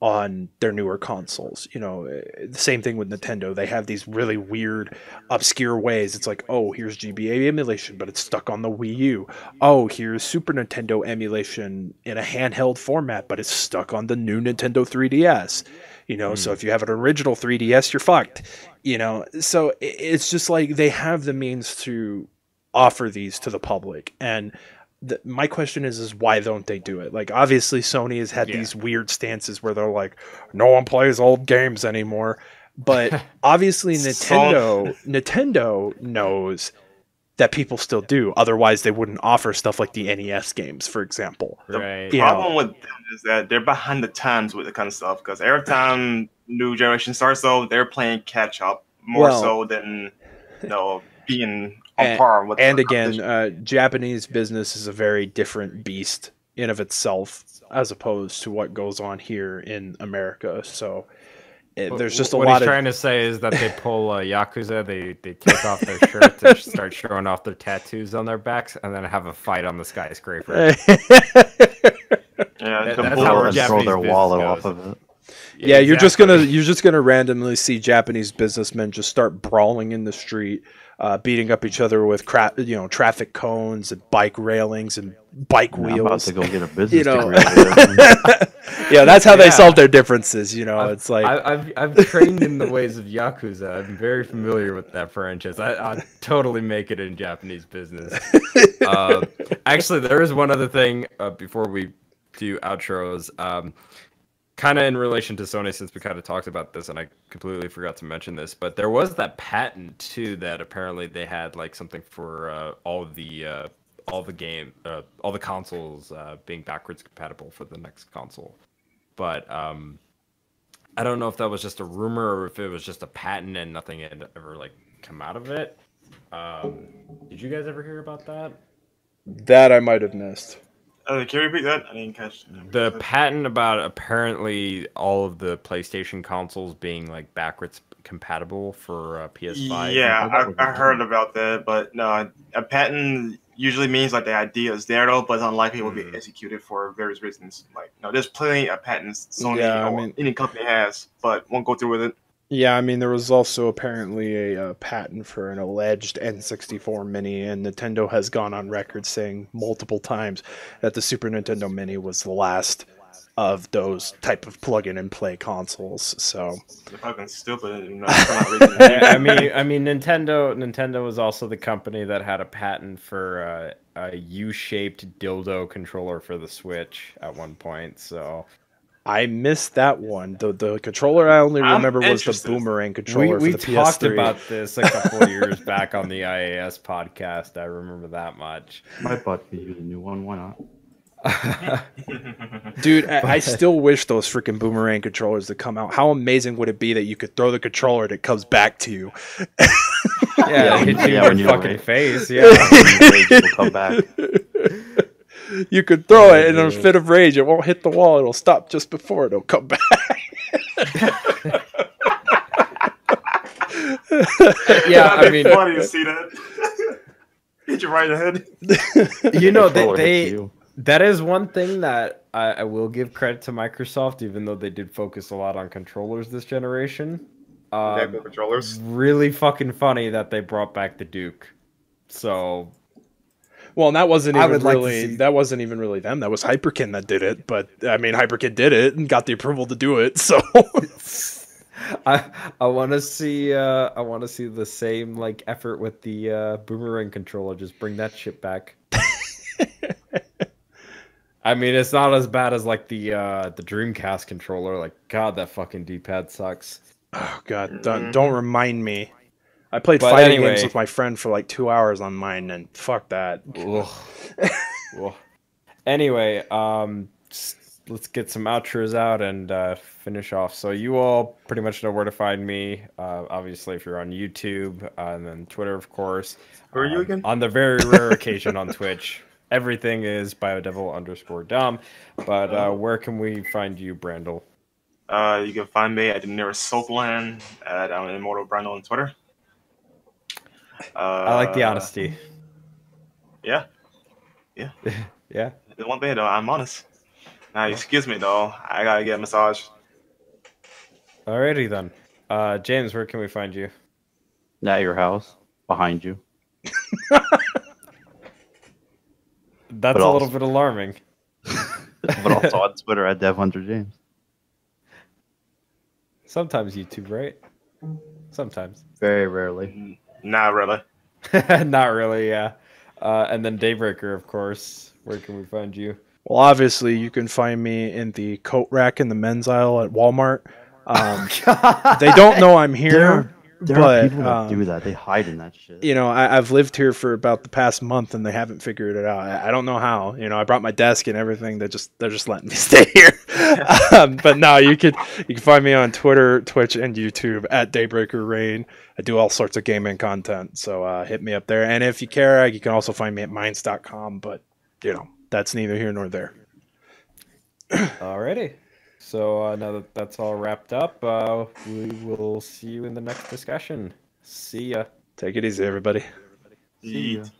on their newer consoles. You know, eh, the same thing with Nintendo. They have these really weird, obscure ways. It's like, oh, here's GBA emulation, but it's stuck on the Wii U. Oh, here's Super Nintendo emulation in a handheld format, but it's stuck on the new Nintendo 3DS. You know, so if you have an original 3DS, you're fucked. You know, so it's just like they have the means to offer these to the public and the, my question is is why don't they do it like obviously sony has had Yeah. these weird stances where they're like no one plays old games anymore but obviously nintendo nintendo knows that people still do otherwise they wouldn't offer stuff like the nes games for example The Right. Yeah. problem with them is that they're behind the times with the kind of stuff because every time new generation starts, though, they're playing catch up more Well- so than you know being on And- par with. and again uh, japanese business is a very different beast in of itself as opposed to what goes on here in america so it, there's just a what lot What he's of trying to say is that they pull uh, yakuza, they they take off their shirts and start showing off their tattoos on their backs, and then have a fight on the skyscraper. yeah, that- the that's bull- how Or throw their business wallet goes. off of it. yeah, you're just gonna you're just gonna randomly see Japanese businessmen just start brawling in the street, uh, beating up each other with cra- you know traffic cones and bike railings and bike I'm about wheels. to go get a business You know, degree. yeah, that's how they solve their differences. You know, I've- it's like I, I've I've trained in the ways of yakuza. I'm very familiar with that franchise. I I totally make it in Japanese business. uh, actually, there is one other thing uh, before we do outros. Um, kind of in relation to Sony, since we kind of talked about this, and I completely forgot to mention this, but there was that patent too that apparently they had like something for uh, all the uh, all the game, uh, all the consoles uh, being backwards compatible for the next console. But um, I don't know if that was just a rumor or if it was just a patent and nothing had ever like come out of it. Um, did you guys ever hear about that? that I might have missed. Uh, can you repeat that? I didn't catch. The patent about apparently all of the PlayStation consoles being like backwards compatible for uh, PS5. Yeah, that I, I heard about that, but no, a patent usually means like the idea is there though, but it's unlikely it will be Mhm. executed for various reasons. Like, no, there's plenty of patents Sony Yeah, I mean- any company has, but won't go through with it. Yeah, I mean, there was also apparently a, uh patent for an alleged N64 Mini, and Nintendo has gone on record saying multiple times that the Super Nintendo Mini was the last of those type of plug-in and play consoles. So They're fucking stupid. You know, for not reason. I I mean, I mean, Nintendo. Nintendo was also the company that had a patent for uh, a U-shaped dildo controller for the Switch at one point. So I missed that one. The the controller I only I'm remember was the boomerang controller we for the talked PS3. about this a couple years back on the IAS podcast. I remember that much. My butt could use a new one. Why not? Dude, I, I still wish those freaking boomerang controllers to come out. How amazing would it be that you could throw the controller and it comes back to you? Yeah, it hit you Yeah, when in your fucking awake. face. Yeah. Rage will come back. You could throw it in a fit of rage, it won't hit the wall. It'll stop just before it'll come back. yeah, I That'd be mean, funny to see that. Hit you right in the head. you know, they, they that is one thing that I, I will give credit to Microsoft, even though they did focus a lot on controllers this generation. Um, controllers. really really fucking funny that they brought back the Duke. So Well, and that wasn't even would like really see- that wasn't even really them. That was Hyperkin that did it. But I mean, Hyperkin did it and got the approval to do it. So I I want to see uh I want to see the same like effort with the uh, boomerang controller. Just bring that shit back. I mean, it's not as bad as like the uh the Dreamcast controller. Like, God, that fucking D-pad sucks. oh god, don't, don't remind me. I played But fighting anyway. games with my friend for like two hours on mine, and fuck that. Ugh. Ugh. Anyway, um, let's get some outros out and uh, finish off. So you all pretty much know where to find me. Uh, obviously, if you're on YouTube uh, and then Twitter, of course. Who are you Um, again? On the very rare occasion on Twitch, everything is biodevil underscore Dom. But uh, where can we find you, Brandon? Uh, you can find me at the nearest Soapland at um, Immortal Brand on Twitter. Uh, I like the honesty. Yeah, Yeah. Yeah. The one thing though, I'm honest. Now, excuse me though, I gotta get a massage. Alrighty then. Uh, James, where can we find you? At your house, behind you. That's But a also- little bit alarming. but also on Twitter at Dev Hunter James. Sometimes YouTube, right? Sometimes. Very rarely. Not really. Not really, yeah. Uh, and then Daybreaker, of course. Where can we find you? Well, obviously, you can find me in the coat rack in the men's aisle at Walmart. Um, they don't know I'm here. There but, are people that um, do that. They hide in that shit. You know, I, I've lived here for about the past month, and they haven't figured it out. I, I don't know how. You know, I brought my desk and everything. They just they're just letting me stay here. um, but no, you could you can find me on Twitter, Twitch, and YouTube at Daybreaker Rain. I do all sorts of gaming content, so uh, hit me up there. And if you care, you can also find me at minds.com. But you know, that's neither here nor there. Alrighty. So uh, now that that's all wrapped up, uh, we will see you in the next discussion. See ya. Take it easy, everybody. Yeet.